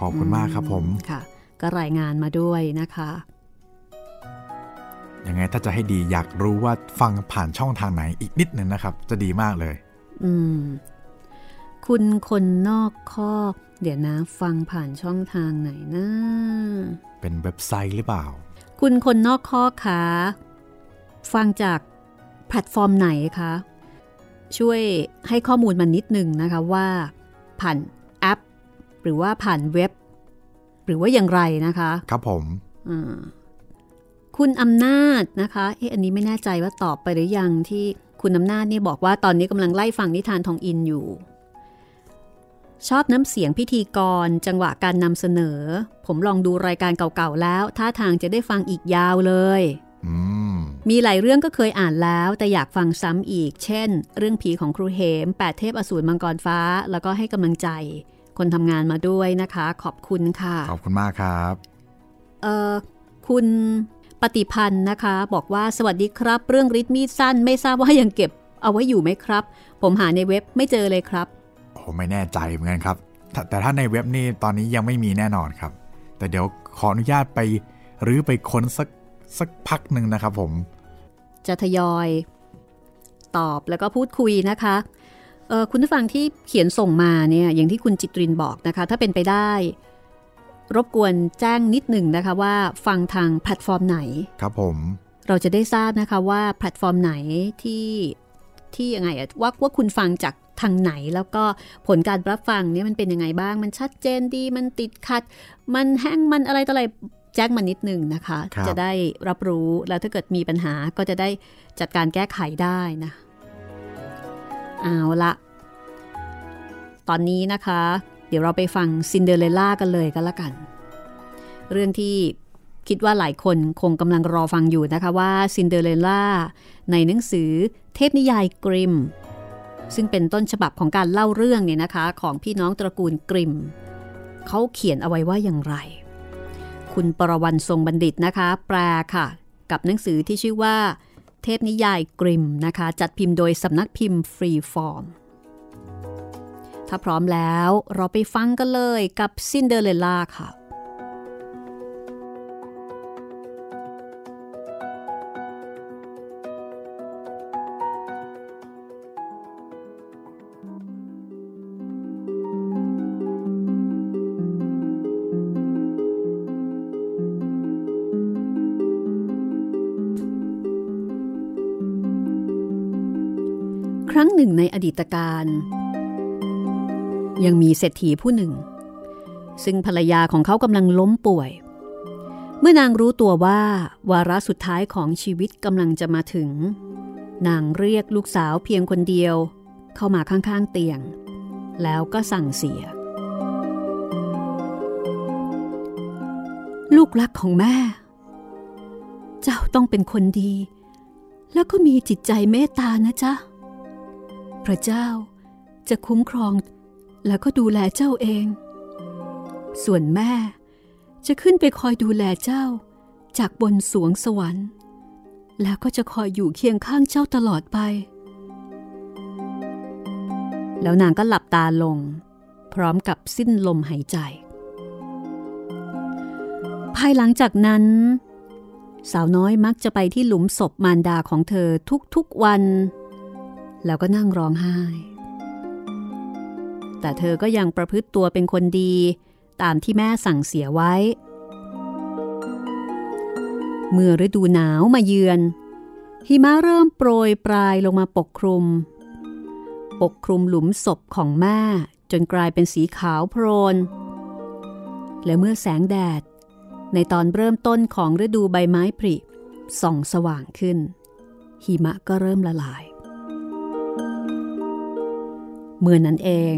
ขอบคุณมากครับผมค่ะ ก็รายงานมาด้วยนะคะยังไงถ้าจะให้ดีอยากรู้ว่าฟังผ่านช่องทางไหนอีกนิดหนึ่งนะครับ จะดีมากเลย อืม คุณคนนอกคอกเดี๋ยวนะ ฟังผ่านช่องทางไหนนะเป็นเว็บไซต์หรือเปล่า คุณคนนอกคอกคะฟังจากแพลตฟอร์มไหนคะ ช่วยให้ข้อมูลมานิดหนึ่งนะคะว่า ผ่านแอป หรือว่าผ่านเว็บ หรือว่าอย่างไรนะคะ ครับผมอ่าคุณอำนาจนะคะเอ๊ะอันนี้ไม่แน่ใจว่าตอบไปหรือยังที่คุณอำนาจเนี่ยบอกว่าตอนนี้กำลังไล่ฟังนิทานทองอินอยู่ ชอบน้ำเสียงพิธีกร จังหวะการนำเสนอ ผมลองดูรายการเก่าๆแล้วท่าทางจะได้ฟังอีกยาวเลยอื มมีหลายเรื่องก็เคยอ่านแล้ว แต่อยากฟังซ้ำอีก เช่น เรื่องผีของครูเหมแปดเทพอสูรมังกรฟ้า แล้วก็ให้กำลังใจ คนทำงานมาด้วยนะคะ ขอบคุณค่ะ ขอบคุณมากครับเอ่อคุณปฏิพันธ์นะคะ บอกว่าสวัสดีครับ เรื่องริดมีดสั้นไม่ทราบว่ายังเก็บ เอาไว้อยู่ไหมครับ ผมหาในเว็บไม่เจอเลยครับโอ้ไม่แน่ใจเหมือนกันครับแต่แต่ถ้าในเว็บนี่ตอนนี้ยังไม่มีแน่นอนครับ แต่เดี๋ยวขออนุญาตไปหรือไปค้นสัก สักพักหนึ่งนะครับผม จะทยอยตอบแล้วก็พูดคุยนะคะเอ่อคุณผู้ฟังที่เขียนส่งมาเนี่ยอย่างที่คุณจิตรินบอกนะคะ ถ้าเป็นไปได้ รบกวนแจ้งนิดหนึ่งนะคะว่าฟังทางแพลตฟอร์มไหน ครับผม เราจะได้ทราบนะคะว่าแพลตฟอร์มไหนที่ที่ยังไงอะว่าว่าคุณฟังจากทางไหนแล้วก็ผลการรับฟังเนี่ยมันเป็นยังไงบ้าง มันชัดเจนดี มันติดขัด มันแห้งมันอะไรต่ออะไร แจ้งมานิดนึงนะคะครับจะได้รับรู้แล้วถ้าเกิดมีปัญหาก็จะได้จัดการแก้ไขได้นะเอาละตอนนี้นะคะ เดี๋ยวเราไปฟังซินเดอเรลล่ากันเลยก็แล้วกัน เรื่องที่คิดว่าหลายคนคงกำลังรอฟังอยู่นะคะว่าซินเดอเรลล่าในหนังสือเทพนิยายกริมม์ ซึ่งเป็นต้นฉบับของการเล่าเรื่องเนี่ยนะคะ ของพี่น้องตระกูลกริมม์ เขาเขียนเอาไว้ว่าอย่างไร คุณปรวันทรงบัณฑิตนะคะ แปลค่ะ กับหนังสือที่ชื่อว่า เทพนิยายกริมม์นะคะ จัดพิมพ์โดยสำนักพิมพ์ฟรีฟอร์ม ถ้าพร้อมแล้วเราไปฟังกันเลยกับซินเดอเรลล่าค่ะ หนึ่งในอดีตการ ยังมีเศรษฐีผู้หนึ่ง ซึ่งภรรยาของเขากำลังล้มป่วย เมื่อนางรู้ตัวว่าวาระสุดท้ายของชีวิตกำลังจะมาถึง นางเรียกลูกสาวเพียงคนเดียว เข้ามาข้างๆเตียง แล้วก็สั่งเสีย ลูกรักของแม่ เจ้าต้องเป็นคนดี แล้วก็มีจิตใจเมตตานะจ๊ะ พระเจ้าจะคุ้มครองแล้วก็ดูแลเจ้าเอง ส่วนแม่จะขึ้นไปคอยดูแลเจ้าจากบนสวงสวรรค์ แล้วก็จะคอยอยู่เคียงข้างเจ้าตลอดไป แล้วนางก็หลับตาลง พร้อมกับสิ้นลมหายใจ ภายหลังจากนั้น สาวน้อยมักจะไปที่หลุมศพมารดาของเธอทุกๆวัน แล้วก็นั่งร้องไห้ แต่เธอก็ยังประพฤติตัวเป็นคนดี ตามที่แม่สั่งเสียไว้ เมื่อฤดูหนาวมาเยือน หิมะเริ่มโปรยปลายลงมาปกคลุม ปกคลุมหลุมศพของแม่จนกลายเป็นสีขาวโพลน และเมื่อแสงแดด ในตอนเริ่มต้นของฤดูใบไม้ผลิส่องสว่างขึ้น หิมะก็เริ่มละลาย เมื่อนั้นเอง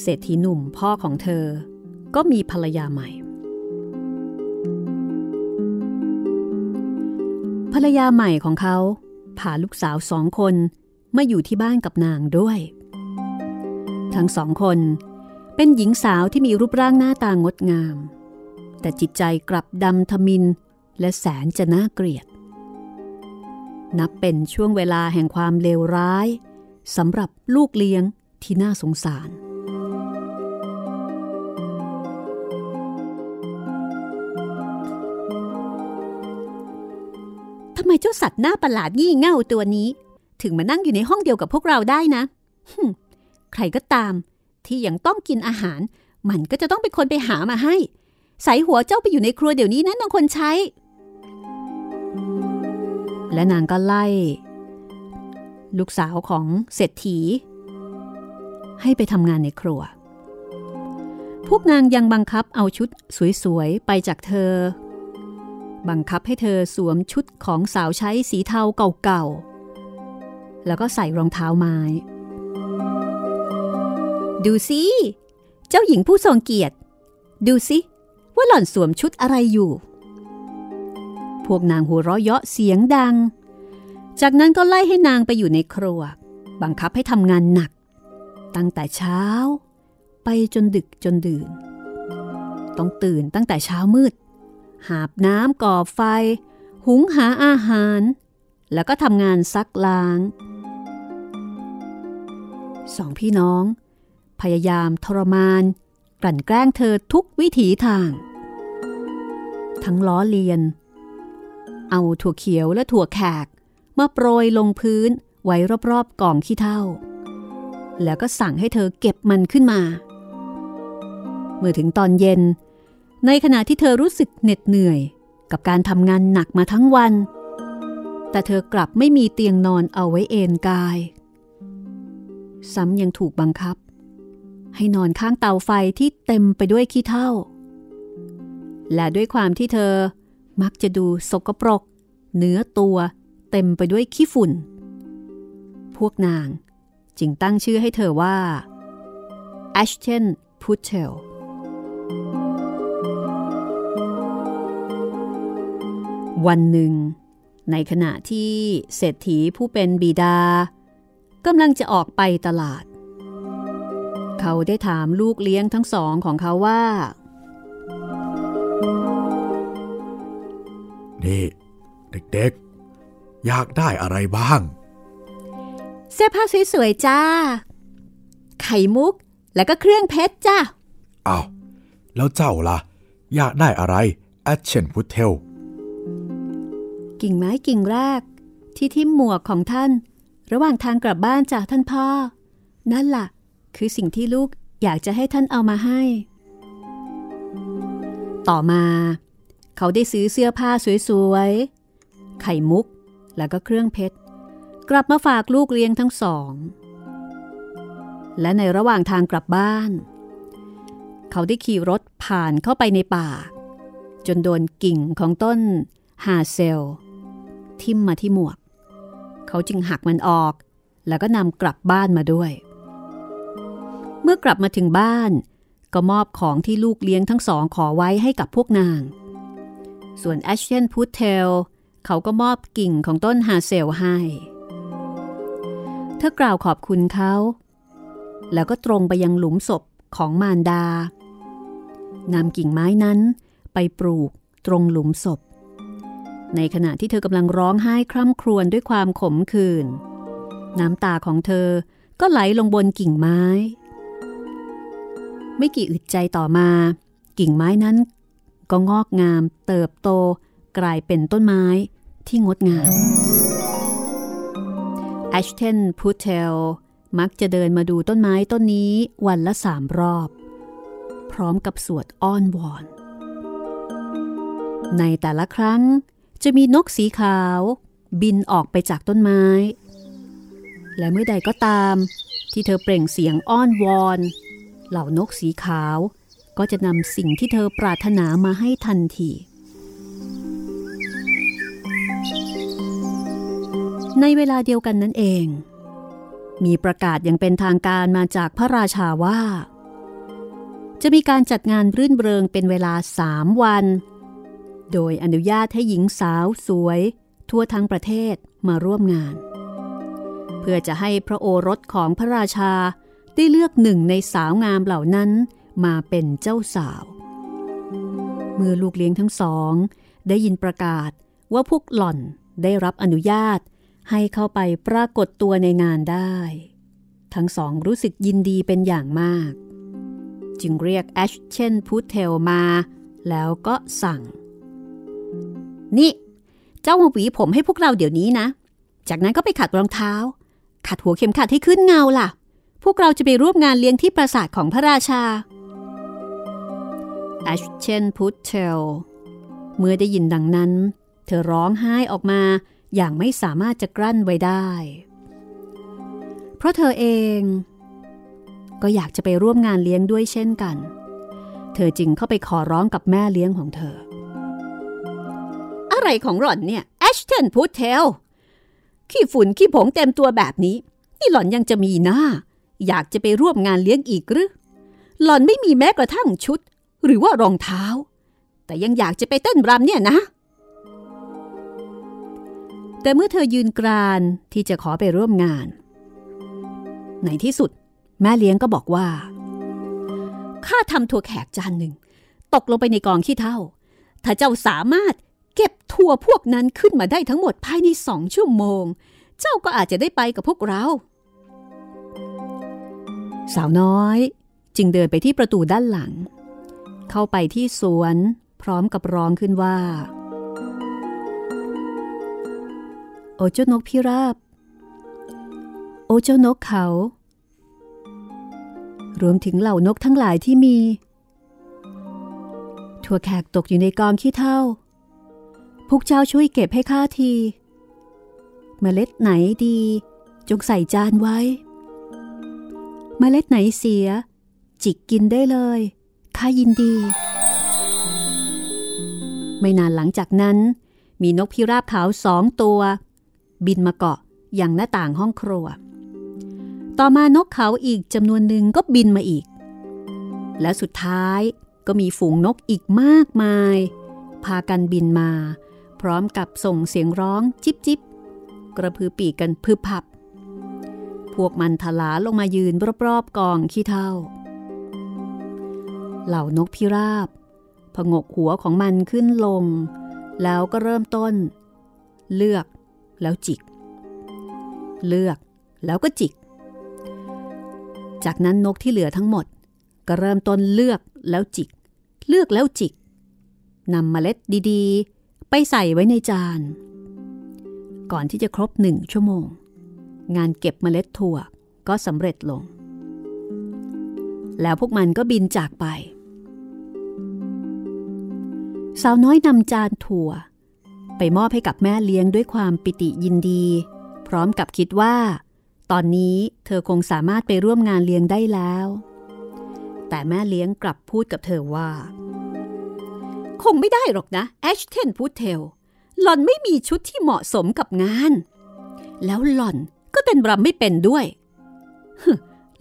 เศรษฐีหนุ่มพ่อของเธอก็มีภรรยาใหม่ ภรรยาใหม่ของเขาพาลูกสาวสองคนมาอยู่ที่บ้านกับนางด้วย ทั้งสองคนเป็นหญิงสาวที่มีรูปร่างหน้าตางดงาม แต่จิตใจกลับดำทมินและแสนจะน่าเกลียด นับเป็นช่วงเวลาแห่งความเลวร้าย สำหรับลูกเลี้ยงที่น่าสงสาร ทำไมเจ้าสัตว์หน้าประหลาดงี่เง่าตัวนี้ ถึงมานั่งอยู่ในห้องเดียวกับพวกเราได้นะ ใครก็ตาม ที่ยังต้องกินอาหาร มันก็จะต้องเป็นคนไปหามาให้ ใส่หัวเจ้าไปอยู่ในครัวเดี๋ยวนี้นะนางคนใช้ และนางก็ไล่ ลูกสาวของเศรษฐี ให้ไปทำงานในครัว พวกนางยังบังคับเอาชุดสวยๆ ไปจากเธอ บังคับให้เธอสวมชุดของสาวใช้สีเทาเก่าๆ แล้วก็ใส่รองเท้าไม้ ดูสิ เจ้าหญิงผู้ทรงเกียรติ ดูสิ ว่าหล่อนสวมชุดอะไรอยู่ พวกนางหัวเราะเยาะเสียงดัง จากนั้นก็ไล่ให้นางไปอยู่ในครัว บังคับให้ทำงานหนัก ตั้งแต่เช้า ไปจนดึกจนดื่น ต้องตื่นตั้งแต่เช้ามืด หาบน้ำก่อไฟ หุงหาอาหาร แล้วก็ทำงานซักล้าง สองพี่น้อง พยายามทรมาน กลั่นแกล้งเธอทุกวิถีทาง ทั้งล้อเลียน เอาถั่วเขียวและถั่วแขก มาโปรยลงพื้นไว้รอบๆกองขี้เถ้าแล้วก็สั่งให้เธอเก็บมันขึ้นมา เมื่อถึงตอนเย็น ในขณะที่เธอรู้สึกเหน็ดเหนื่อยกับการทำงานหนักมาทั้งวัน แต่เธอกลับไม่มีเตียงนอนเอาไว้เอนกาย ซ้ำยังถูกบังคับ ให้นอนข้างเตาไฟที่เต็มไปด้วยขี้เถ้าและด้วยความที่เธอมักจะดูสกปรก เนื้อตัว เต็มไปด้วยขี้ฝุ่น พวกนางจึงตั้งชื่อให้เธอว่า Ashton p u t e l วันหนึ่ง ในขณะที่เศรษฐีผู้เป็นบิดากำลังจะออกไปตลาด เขาได้ถามลูกเลี้ยงทั้งสองของเขาว่า นี่ เด็ก อยากได้อะไรบ้าง เสื้อผ้าสวยๆจ้า ไข่มุกแล้วก็เครื่องเพชรจ้าอ้าวแล้วเจ้าล่ะ อยากได้อะไรแอชเชนพุทเทล กิ่งไม้กิ่งแรก ที่ทิ่มหมวกของท่าน ระหว่างทางกลับบ้านจากท่านพ่อ นั่นล่ะ คือสิ่งที่ลูกอยากจะให้ท่านเอามาให้ ต่อมา เขาได้ซื้อเสื้อผ้าสวยๆ ไข่มุก แล้วก็เครื่องเพชร กลับมาฝากลูกเลี้ยงทั้งสอง และในระหว่างทางกลับบ้าน เขาได้ขี่รถผ่านเข้าไปในป่า จนโดนกิ่งของต้นฮาเซล ทิ่มมาที่หมวก เขาจึงหักมันออก แล้วก็นำกลับบ้านมาด้วย เมื่อกลับมาถึงบ้าน ก็มอบของที่ลูกเลี้ยงทั้งสองขอไว้ให้กับพวกนาง ส่วนแอชเชนพูทเทล เขาก็มอบกิ่งของต้นฮาเซลให้ เธอกล่าวขอบคุณเขา แล้วก็ตรงไปยังหลุมศพของมารดานำกิ่งไม้นั้นไปปลูกตรงหลุมศพ ในขณะที่เธอกำลังร้องไห้คร่ำครวญด้วยความขมขื่นน้ำตาของเธอก็ไหลลงบนกิ่งไม้ ไม่กี่อึดใจต่อมา กิ่งไม้นั้น ก็งอกงามเติบโตกลายเป็นต้นไม้ ที่งดงามแอชเทนพูเทลมักจะเดินมาดูต้นไม้ต้นนี้วันละสามรอบ พร้อมกับสวดอ้อนวอน ในแต่ละครั้งจะมีนกสีขาว บินออกไปจากต้นไม้ และเมื่อใดก็ตามที่เธอเปล่งเสียงอ้อนวอน เหล่านกสีขาวก็จะนำสิ่งที่เธอปรารถนามาให้ทันที ในเวลาเดียวกันนั่นเอง มีประกาศอย่างเป็นทางการมาจากพระราชาว่า จะมีการจัดงานรื่นเริงเป็นเวลาสามวัน โดยอนุญาตให้หญิงสาวสวย ทั่วทั้งประเทศมาร่วมงาน เพื่อจะให้พระโอรสของพระราชาได้เลือกหนึ่งในสาวงามเหล่านั้นมาเป็นเจ้าสาว เมื่อลูกเลี้ยงทั้งสอง ได้ยินประกาศว่าพวกหล่อนได้รับอนุญาต ให้เข้าไปปรากฏตัวในงานได้ ทั้งสองรู้สึกยินดีเป็นอย่างมาก จึงเรียกแอชเชนพูเทลมา แล้วก็สั่ง นี่ เจ้ามาหวีผมให้พวกเราเดี๋ยวนี้นะ จากนั้นก็ไปขัดรองเท้า ขัดหัวเข็มขัดให้ขึ้นเงาล่ะ พวกเราจะไปร่วมงานเลี้ยงที่ปราสาทของพระราชาแอชเชนพูเทลเมื่อได้ยินดังนั้น เธอร้องไห้ออกมา อย่างไม่สามารถจะกลั้นไว้ได้ เพราะเธอเอง ก็อยากจะไปร่วมงานเลี้ยงด้วยเช่นกัน เธอจึงเข้าไปขอร้องกับแม่เลี้ยงของเธอ อะไรของหล่อนเนี่ยแอชเทนพูดเทลขี้ฝุ่นขี้ผงเต็มตัวแบบนี้ นี่หล่อนยังจะมีหน้า อยากจะไปร่วมงานเลี้ยงอีกหรือหล่อนไม่มีแม้กระทั่งชุด หรือว่ารองเท้า แต่ยังอยากจะไปเต้นรำเนี่ยนะ แต่เมื่อเธอยืนกรานที่จะขอไปร่วมงาน ในที่สุด แม่เลี้ยงก็บอกว่า ข้าทำถั่วแขกจานหนึ่ง ตกลงไปในกองขี้เท่า ถ้าเจ้าสามารถเก็บถั่วพวกนั้นขึ้นมาได้ทั้งหมดภายในสองชั่วโมง เจ้าก็อาจจะได้ไปกับพวกเรา สาวน้อยจึงเดินไปที่ประตูด้านหลัง เข้าไปที่สวนพร้อมกับร้องขึ้นว่า โอเจ้านกพิราบ โอเจ้านกเขา รวมถึงเหล่านกทั้งหลายที่มี ถั่วแขกตกอยู่ในกองขี้เท่า พวกเจ้าช่วยเก็บให้ข้าทีเมล็ดไหนดี จงใส่จานไว้ เมล็ดไหนเสีย จิกกินได้เลยข้ายินดี ไม่นานหลังจากนั้น มีนกพิราบขาวสองตัว บินมาเกาะอย่างหน้าต่างห้องครัว ต่อมานกเขาอีกจำนวนหนึ่งก็บินมาอีก และสุดท้ายก็มีฝูงนกอีกมากมาย พากันบินมา พร้อมกับส่งเสียงร้องจิบจิบกระพือปีกกันพึบพับ พวกมันทลาลงมายืนรอบๆกองขี้เท่า เหล่านกพิราบผงกหัวของมันขึ้นลง แล้วก็เริ่มต้น เลือก แล้วจิก เลือกแล้วก็จิก จากนั้นนกที่เหลือทั้งหมด ก็เริ่มต้นเลือกแล้วจิก เลือกแล้วจิกนำเมล็ดดีๆ ไปใส่ไว้ในจาน ก่อนที่จะครบหนึ่งชั่วโมง งานเก็บเมล็ดถั่วก็สำเร็จลง แล้วพวกมันก็บินจากไป สาวน้อยนำจานถั่ว ไปมอบให้กับแม่เลี้ยงด้วยความปิติยินดี พร้อมกับคิดว่า ตอนนี้เธอคงสามารถไปร่วมงานเลี้ยงได้แล้ว แต่แม่เลี้ยงกลับพูดกับเธอว่า คงไม่ได้หรอกนะแอชเทนพูดเทลหล่อนไม่มีชุดที่เหมาะสมกับงาน แล้วหล่อนก็เต้นรำไม่เป็นด้วย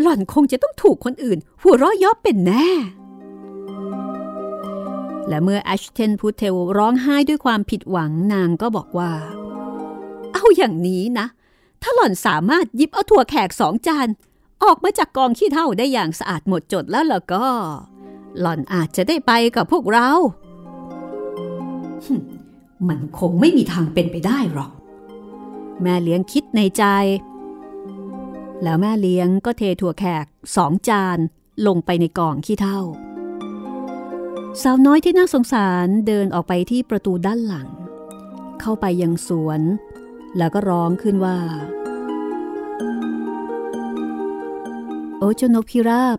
หล่อนคงจะต้องถูกคนอื่น หัวเราะยาะเป็นแน่ และเมื่อแอชเทนพูดเทลร้องไห้ด้วยความผิดหวังนางก็บอกว่า เอาอย่างนี้นะ ถ้าหล่อนสามารถยิบเอาถั่วแขกสองจาน ออกมาจากกองขี้เท่าได้อย่างสะอาดหมดจดแล้วล่ะก็ หล่อนอาจจะได้ไปกับพวกเรา มันคงไม่มีทางเป็นไปได้หรอก แม่เลี้ยงคิดในใจ แล้วแม่เลี้ยงก็เทถั่วแขกสองจานลงไปในกองขี้เท่า สาวน้อยที่น่าสงสารเดินออกไปที่ประตูด้านหลัง เข้าไปยังสวน แล้วก็ร้องขึ้นว่า โอเจ้านกพิราบ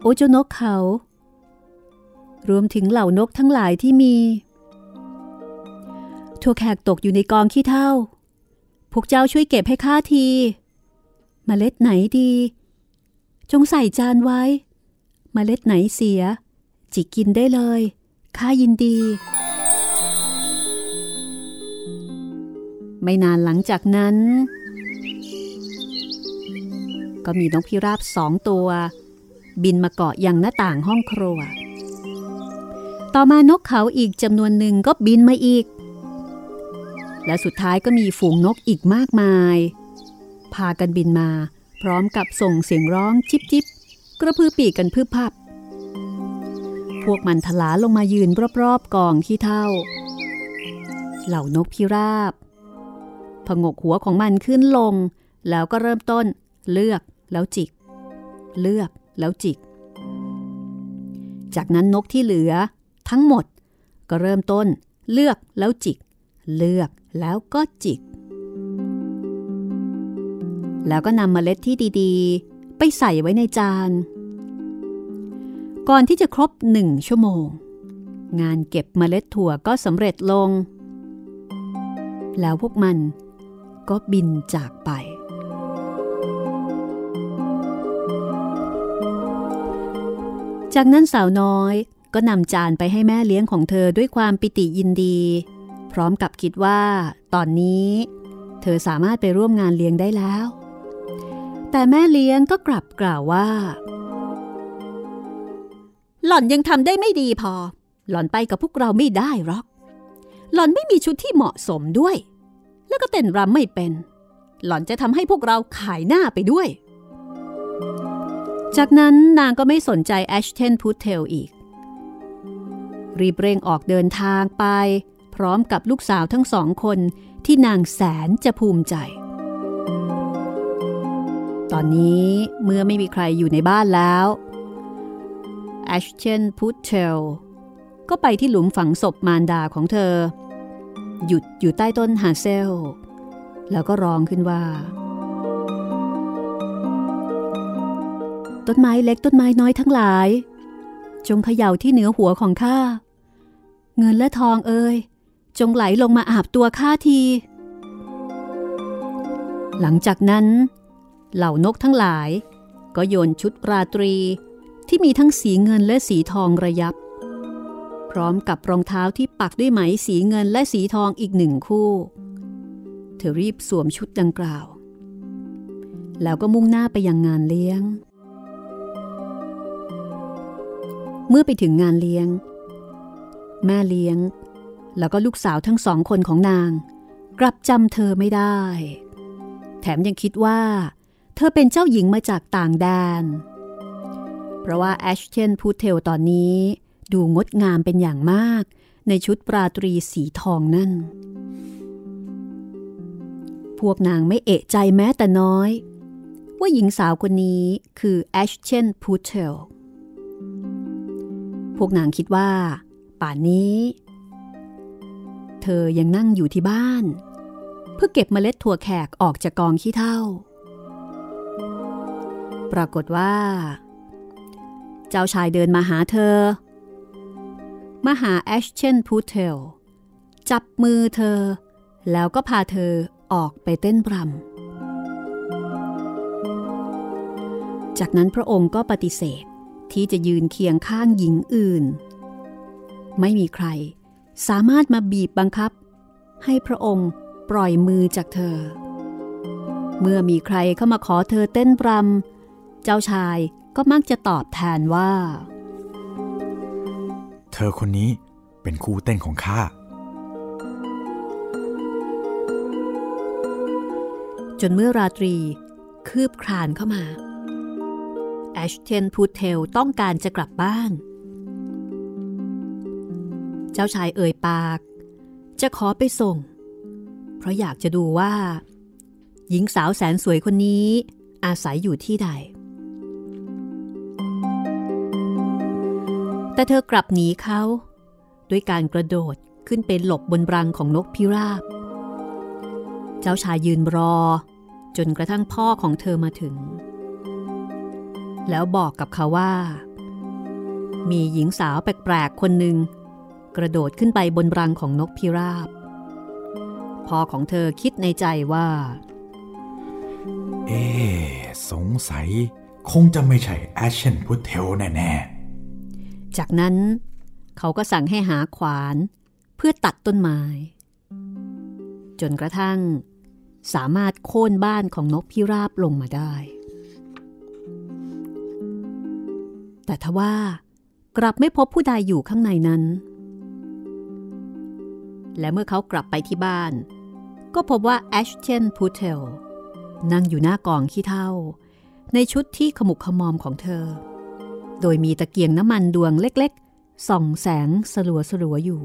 โอเจ้านกเขา รวมถึงเหล่านกทั้งหลายที่มีถั่วแขกตกอยู่ในกองขี้เท่า พวกเจ้าช่วยเก็บให้ข้าทีมเมล็ดไหนดี จงใส่จานไว้มเมล็ดไหนเสีย จิกกินได้เลยข้ายินดี ไม่นานหลังจากนั้น ก็มีนกพิราบสองตัว บินมาเกาะอยังหน้าต่างห้องครัว ต่อมานกเขาอีกจำนวนหนึ่งก็บินมาอีก และสุดท้ายก็มีฝูงนกอีกมากมาย พากันบินมา พร้อมกับส่งเสียงร้องจิบจิบกระพือปีกกันพืบพับพ วกมันทลาลงมายืนรอบๆกองขี้เท่า เหล่านกพิราบผงกหัวของมันขึ้นลง แล้วก็เริ่มต้น เลือกแล้วจิก เลือกแล้วจิก จากนั้นนกที่เหลือ ทั้งหมด ก็เริ่มต้น เลือกแล้วจิก เลือกแล้วก็จิก แล้วก็นำเมล็ดที่ดีๆ ไปใส่ไว้ในจาน ก่อนที่จะครบหนึ่งชั่วโมง งานเก็บเมล็ดถั่วก็สำเร็จลง แล้วพวกมันก็บินจากไป จากนั้นสาวน้อยก็นำจานไปให้แม่เลี้ยงของเธอด้วยความปิติยินดี พร้อมกับคิดว่า ตอนนี้ เธอสามารถไปร่วมงานเลี้ยงได้แล้ว แต่แม่เลี้ยงก็กลับกล่าวว่า หล่อนยังทำได้ไม่ดีพอ หล่อนไปกับพวกเราไม่ได้หรอก หล่อนไม่มีชุดที่เหมาะสมด้วย แล้วก็เต้นรำไม่เป็น หล่อนจะทำให้พวกเราขายหน้าไปด้วย จากนั้นนางก็ไม่สนใจแอชเทนพูทเทลอีก รีบเร่งออกเดินทางไป พร้อมกับลูกสาวทั้งสองคนที่นางแสนจะภูมิใจ ตอนนี้เมื่อไม่มีใครอยู่ในบ้านแล้ว แอชเชนพูทเทลก็ไปที่หลุมฝังศพมารดาของเธอ หยุดอยู่ใต้ต้นฮาเซล แล้วก็ร้องขึ้นว่า ต้นไม้เล็กต้นไม้น้อยทั้งหลาย จงเขย่าที่เหนือหัวของข้า เงินและทองเอ่ยจงไหลลงมาอาบตัวข้าที หลังจากนั้น เหล่านกทั้งหลาย ก็โยนชุดราตรี ที่มีทั้งสีเงินและสีทองระยับ พร้อมกับรองเท้าที่ปักด้วยไหมสีเงินและสีทองอีกหนึ่งคู่ เธอรีบสวมชุดดังกล่าว แล้วก็มุ่งหน้าไปยังงานเลี้ยง เมื่อไปถึงงานเลี้ยง แม่เลี้ยง แล้วก็ลูกสาวทั้งสองคนของนาง กลับจำเธอไม่ได้ แถมยังคิดว่า เธอเป็นเจ้าหญิงมาจากต่างแดน เพราะว่าแอชเทนพูเทลตอนนี้ดูงดงามเป็นอย่างมาก ในชุดปราตรีสีทองนั่น พวกนางไม่เอะใจแม้แต่น้อย ว่าหญิงสาวคนนี้คือแอชเชนพูเทลพวกนางคิดว่า ป่านนี้ เธอยังนั่งอยู่ที่บ้าน เพื่อเก็บเมล็ดถั่วแขกออกจากกองขี้เท่า ปรากฏว่า เจ้าชายเดินมาหาเธอ มาหาแอชเชนพูเทล จับมือเธอ แล้วก็พาเธอออกไปเต้นรำจากนั้นพระองค์ก็ปฏิเสธที่จะยืนเคียงข้างหญิงอื่น ไม่มีใครสามารถมาบีบบังคับ ให้พระองค์ปล่อยมือจากเธอ เมื่อมีใครเข้ามาขอเธอเต้นรำเจ้าชาย ก็มักจะตอบแทนว่า เธอคนนี้เป็นคู่เต้นของข้า จนเมื่อราตรี คืบคลานเข้ามา แอชเทนพูเทลต้องการจะกลับบ้าน เจ้าชายเอ่ยปาก จะขอไปส่ง เพราะอยากจะดูว่า หญิงสาวแสนสวยคนนี้อาศัยอยู่ที่ใด แต่เธอกลับหนีเขาด้วยการกระโดดขึ้นไปหลบบนรังของนกพิราบ เจ้าชายยืนรอ จนกระทั่งพ่อของเธอมาถึง แล้วบอกกับเขาว่า มีหญิงสาวแปลกๆคนหนึ่งกระโดดขึ้นไปบนรังของนกพิราบ พ่อของเธอคิดในใจว่า เอ๊สงสัย คงจะไม่ใช่แอชเชนพุทเทลแน่ จากนั้นเขาก็สั่งให้หาขวานเพื่อตัดต้นไม้ จนกระทั่ง สามารถโค่นบ้านของนกพิราบลงมาได้ แต่ทว่ากลับไม่พบผู้ใดอยู่ข้างในนั้น และเมื่อเขากลับไปที่บ้าน ก็พบว่าแอชเชนพูเทลนั่งอยู่หน้ากองขี้เท่า ในชุดที่ขมุกขมอมของเธอ โดยมีตะเกียงน้ำมันดวงเล็กๆ ส่องแสงสลัวสลัวอยู่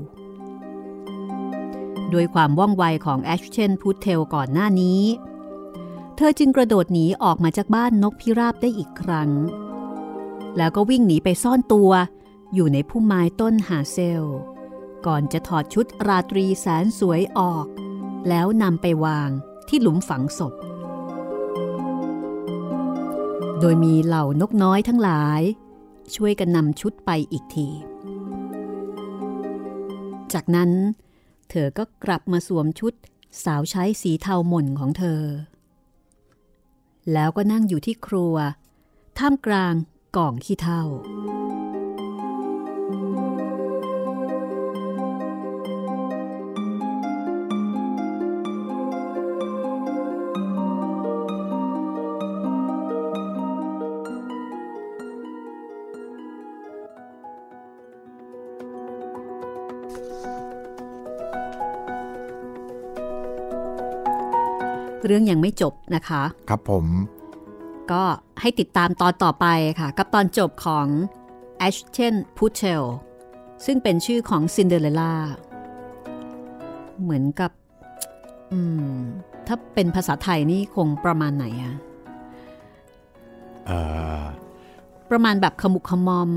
ด้วยความว่องไวของแอชเชนพูเทลก่อนหน้านี้ เธอจึงกระโดดหนีออกมาจากบ้านนกพิราบได้อีกครั้ง แล้วก็วิ่งหนีไปซ่อนตัว อยู่ในพุ่มไม้ต้นหาเซล ก่อนจะถอดชุดราตรีแสนสวยออก แล้วนำไปวางที่หลุมฝังศพ โดยมีเหล่านกน้อยทั้งหลาย ช่วยกันนำชุดไปอีกที จากนั้น เธอก็กลับมาสวมชุดสาวใช้สีเทาหม่นของเธอ แล้วก็นั่งอยู่ที่ครัว ท่ามกลางกล่องขี้เท่า เรื่องยังไม่จบนะคะๆครับผม ก็ให้ติดตามตอนต่อไปค่ะ กับตอนจบของ Ashton p u t e l ซึ่งเป็นชื่อของซินเดอเรลล่าเหมือนกับ อืม ถ้าเป็นภาษาไทยนี่คงประมาณไหนอะเอ่อประมาณแบบขมุกขมอม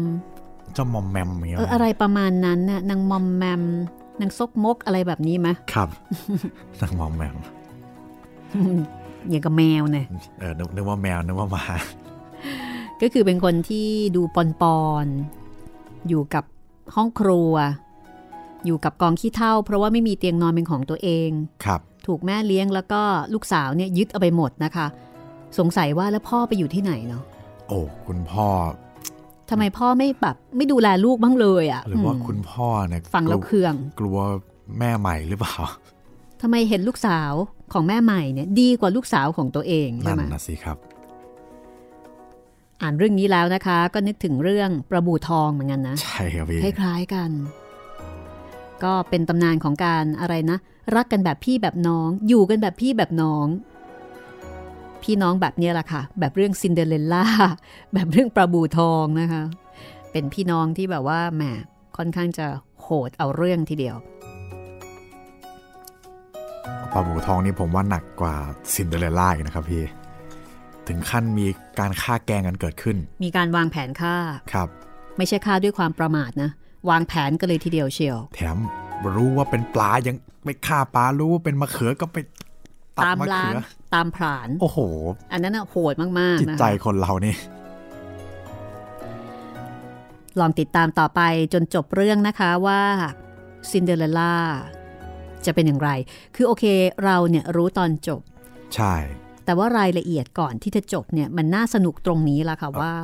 เจ้ามอมแมมอย่างเงี้ยเอออะไรประมาณนั้นน่ะนางมอมแมมนางซกมกอะไรแบบนี้ไหมครับนักมอมแมม อย่างกับแมวเนี่ยเออนึกนึกว่าแมวนึกว่าหมา ก็คือเป็นคนที่ดูปอนปอนๆอยู่กับห้องครัว อยู่กับกองขี้เถ้าเพราะว่าไม่มีเตียงนอนเป็นของตัวเองครับ ถูกแม่เลี้ยงแล้วก็ลูกสาวเนี่ยยึดเอาไปหมดนะคะ สงสัยว่าแล้วพ่อไปอยู่ที่ไหนเนาะโอ้คุณพ่อทำไมพ่อไม่แบบไม่ดูแลลูกบ้างเลยอะ่ะหรือว่าอืมคคุณพ่อเนี่ยฟังแล้วก็เคือง กลัวแม่ใหม่หรือเปล่าทำไมเห็นลูกสาว ของแม่ใหม่เนี่ยดีกว่าลูกสาวของตัวเองใช่นั่นไหมนะสิครับ อ่านเรื่องนี้แล้วนะคะ ก็นึกถึงเรื่องปลาบู่ทองเหมือนกันนะ ใช่ครับพี่คล้ายๆกัน ก็เป็นตำนานของการอะไรนะ รักกันแบบพี่แบบน้อง อยู่กันแบบพี่แบบน้อง พี่น้องแบบเนี้ยแหละค่ะ แบบเรื่องซินเดอเรลล่าแบบเรื่องปลาบู่ทองนะคะ เป็นพี่น้องที่แบบว่าแหมค่อนข้างจะโหดเอาเรื่องทีเดียว ปลาบู่ทองนี่ผมว่าหนักกว่าซินเดอเรลล่าอีกนะครับพี่ ถึงขั้นมีการฆ่าแกล้งกันเกิดขึ้น มีการวางแผนฆ่า ครับ ไม่ใช่ฆ่าด้วยความประมาทนะ วางแผนกันเลยทีเดียวเชียว แถมรู้ว่าเป็นปลายังไปฆ่าปลา รู้ว่าเป็นมะเขือก็ไปตัดตามมะล้าเขืงอตามผลาญโอ้โห อันนั้นน่ะโหดมากๆจิตนะคะใจคนเรานี่ ลองติดตามต่อไปจนจบเรื่องนะคะว่าซินเดอเรลล่า จะเป็นอย่างไร คือโอเคเราเนี่ยรู้ตอนจบ ใช่ แต่ว่ารายละเอียดก่อนที่จะจบเนี่ยมันน่าสนุกตรงนี้ละค่ะว่า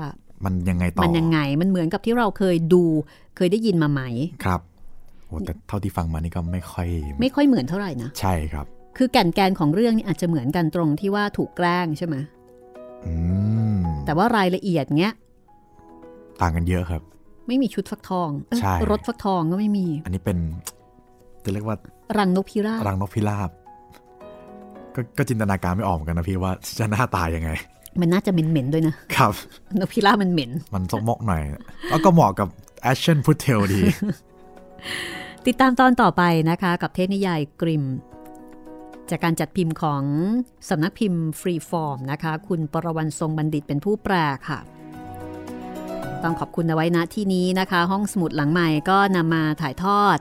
มันยังไงต่อ มันยังไง มันเหมือนกับที่เราเคยดู เคยได้ยินมาไหม ครับโอ้แต่เท่าที่ฟังมานี่ก็ไม่ค่อย ไม่ค่อยเหมือนเท่าไหร่นะ ใช่ครับ คือแก่นแกนของเรื่องนี่อาจจะเหมือนกันตรงที่ว่าถูกแกล้งใช่ไหมอืมแต่ว่ารายละเอียดเนี้ยต่างกันเยอะครับ ไม่มีชุดฟักทองเอ้ยใช่รถฟักทองก็ไม่มี อันนี้เป็น จะเรียกว่า รังนกพิราบรังนกพิราบก็ก็จินตนาการไม่ออกเหมือนกันนะพี่ว่าจะหน้าตายังไง มันน่าจะเหม็นๆด้วยนะครับนกพิราบมันเหม็น มันซกมกหน่อยแล้วก็เหมาะกับ Aschenputtel ดี ติดตามตอนต่อไปนะคะ กับเทพนิยายกริมม์จากการจัดพิมพ์ของสำนักพิมพ์ฟรีฟอร์มนะคะ คุณปรวันทรงบัณฑิตเป็นผู้แปลค่ะ ต้องขอบคุณเอาไว้ณที่นี้นะคะ ห้องสมุดหลังไมค์ก็นำมาถ่ายทอด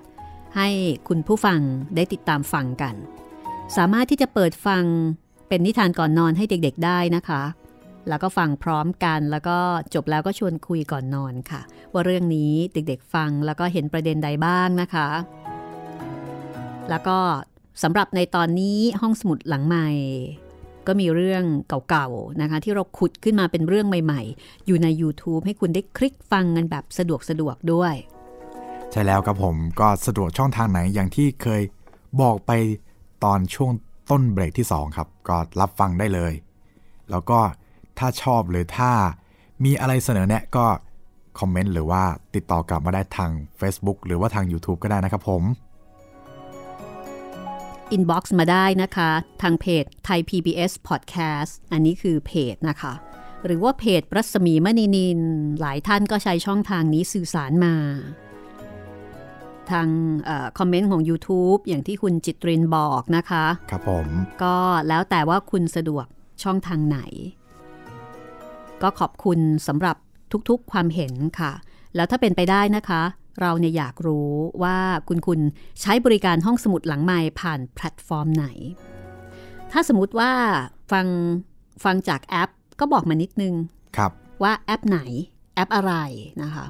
ให้คุณผู้ฟังได้ติดตามฟังกัน สามารถที่จะเปิดฟังเป็นนิทานก่อนนอนให้เด็กๆได้นะคะ แล้วก็ฟังพร้อมกัน แล้วก็จบแล้วก็ชวนคุยก่อนนอนค่ะ ว่าเรื่องนี้เด็กๆฟังแล้วก็เห็นประเด็นใดบ้างนะคะ แล้วก็สำหรับในตอนนี้ห้องสมุดหลังใหม่ ก็มีเรื่องเก่าๆนะคะ ที่เราขุดขึ้นมาเป็นเรื่องใหม่ ๆ อยู่ใน YouTube ให้คุณได้คลิกฟังกันแบบสะดวกสะดวกๆด้วย ใช่แล้วครับผมก็สะดวกช่องทางไหนอย่างที่เคยบอกไปตอนช่วงต้นเบรกที่ 2 ครับ ก็รับฟังได้เลย แล้วก็ถ้าชอบหรือถ้ามีอะไรเสนอแนะก็คอมเมนต์หรือว่าติดต่อกลับมาได้ทาง Facebook หรือว่าทาง YouTube ก็ได้นะครับผมอินบ็อกซ์มาได้นะคะ ทางเพจไทย PBS Podcast อันนี้คือเพจนะคะ หรือว่าเพจรัศมีมณีนิน หลายท่านก็ใช้ช่องทางนี้สื่อสารมา ทางเออคอมเมนต์ของ YouTube อย่างที่คุณจิตรินบอกนะคะ ครับผม ก็แล้วแต่ว่าคุณสะดวกช่องทางไหน ก็ขอบคุณสำหรับทุกๆความเห็นค่ะ แล้วถ้าเป็นไปได้นะคะ เราเนี่ยอยากรู้ว่าคุณคุณใช้บริการห้องสมุดหลังไมค์ผ่านแพลตฟอร์มไหน ถ้าสมมติว่าฟังฟังจากแอปก็บอกมานิดนึง ครับ ว่าแอปไหนแอปอะไรนะคะ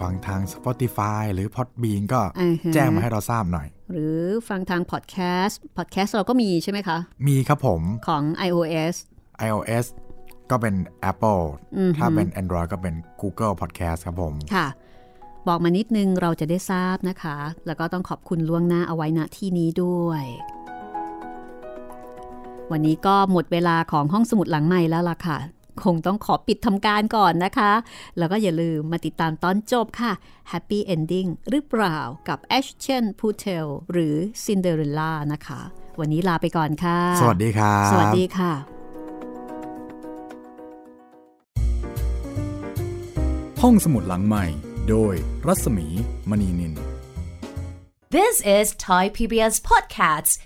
ฟังทาง Spotify หรือ Podbean ก็อือฮะแจ้งมาให้เราทราบหน่อย หรือฟังทางพอดแคสต์พอดแคสต์เราก็มีใช่ไหมคะ มีครับผมของ iOS iOS ก็เป็น Apple อือฮึถ้าเป็น Android ก็เป็น Google Podcast ครับผม ค่ะ บอกมานิดนึงเราจะได้ทราบนะคะ แล้วก็ต้องขอบคุณล่วงหน้าเอาไว้ณที่นี้ด้วย วันนี้ก็หมดเวลาของห้องสมุดหลังใหม่แล้วล่ะค่ะ คงต้องขอปิดทำการก่อนนะคะ แล้วก็อย่าลืมมาติดตามตอนจบค่ะ Happy Ending หรือเปล่ากับ Ashton p u t e l หรือ Cinderella นะคะ วันนี้ลาไปก่อนค่ะ สวัสดีครับสวัสดีค่ะ ห้องสมุดหลังใหม่ โดยรัศมีมณีนิน This is Thai PBS Podcasts.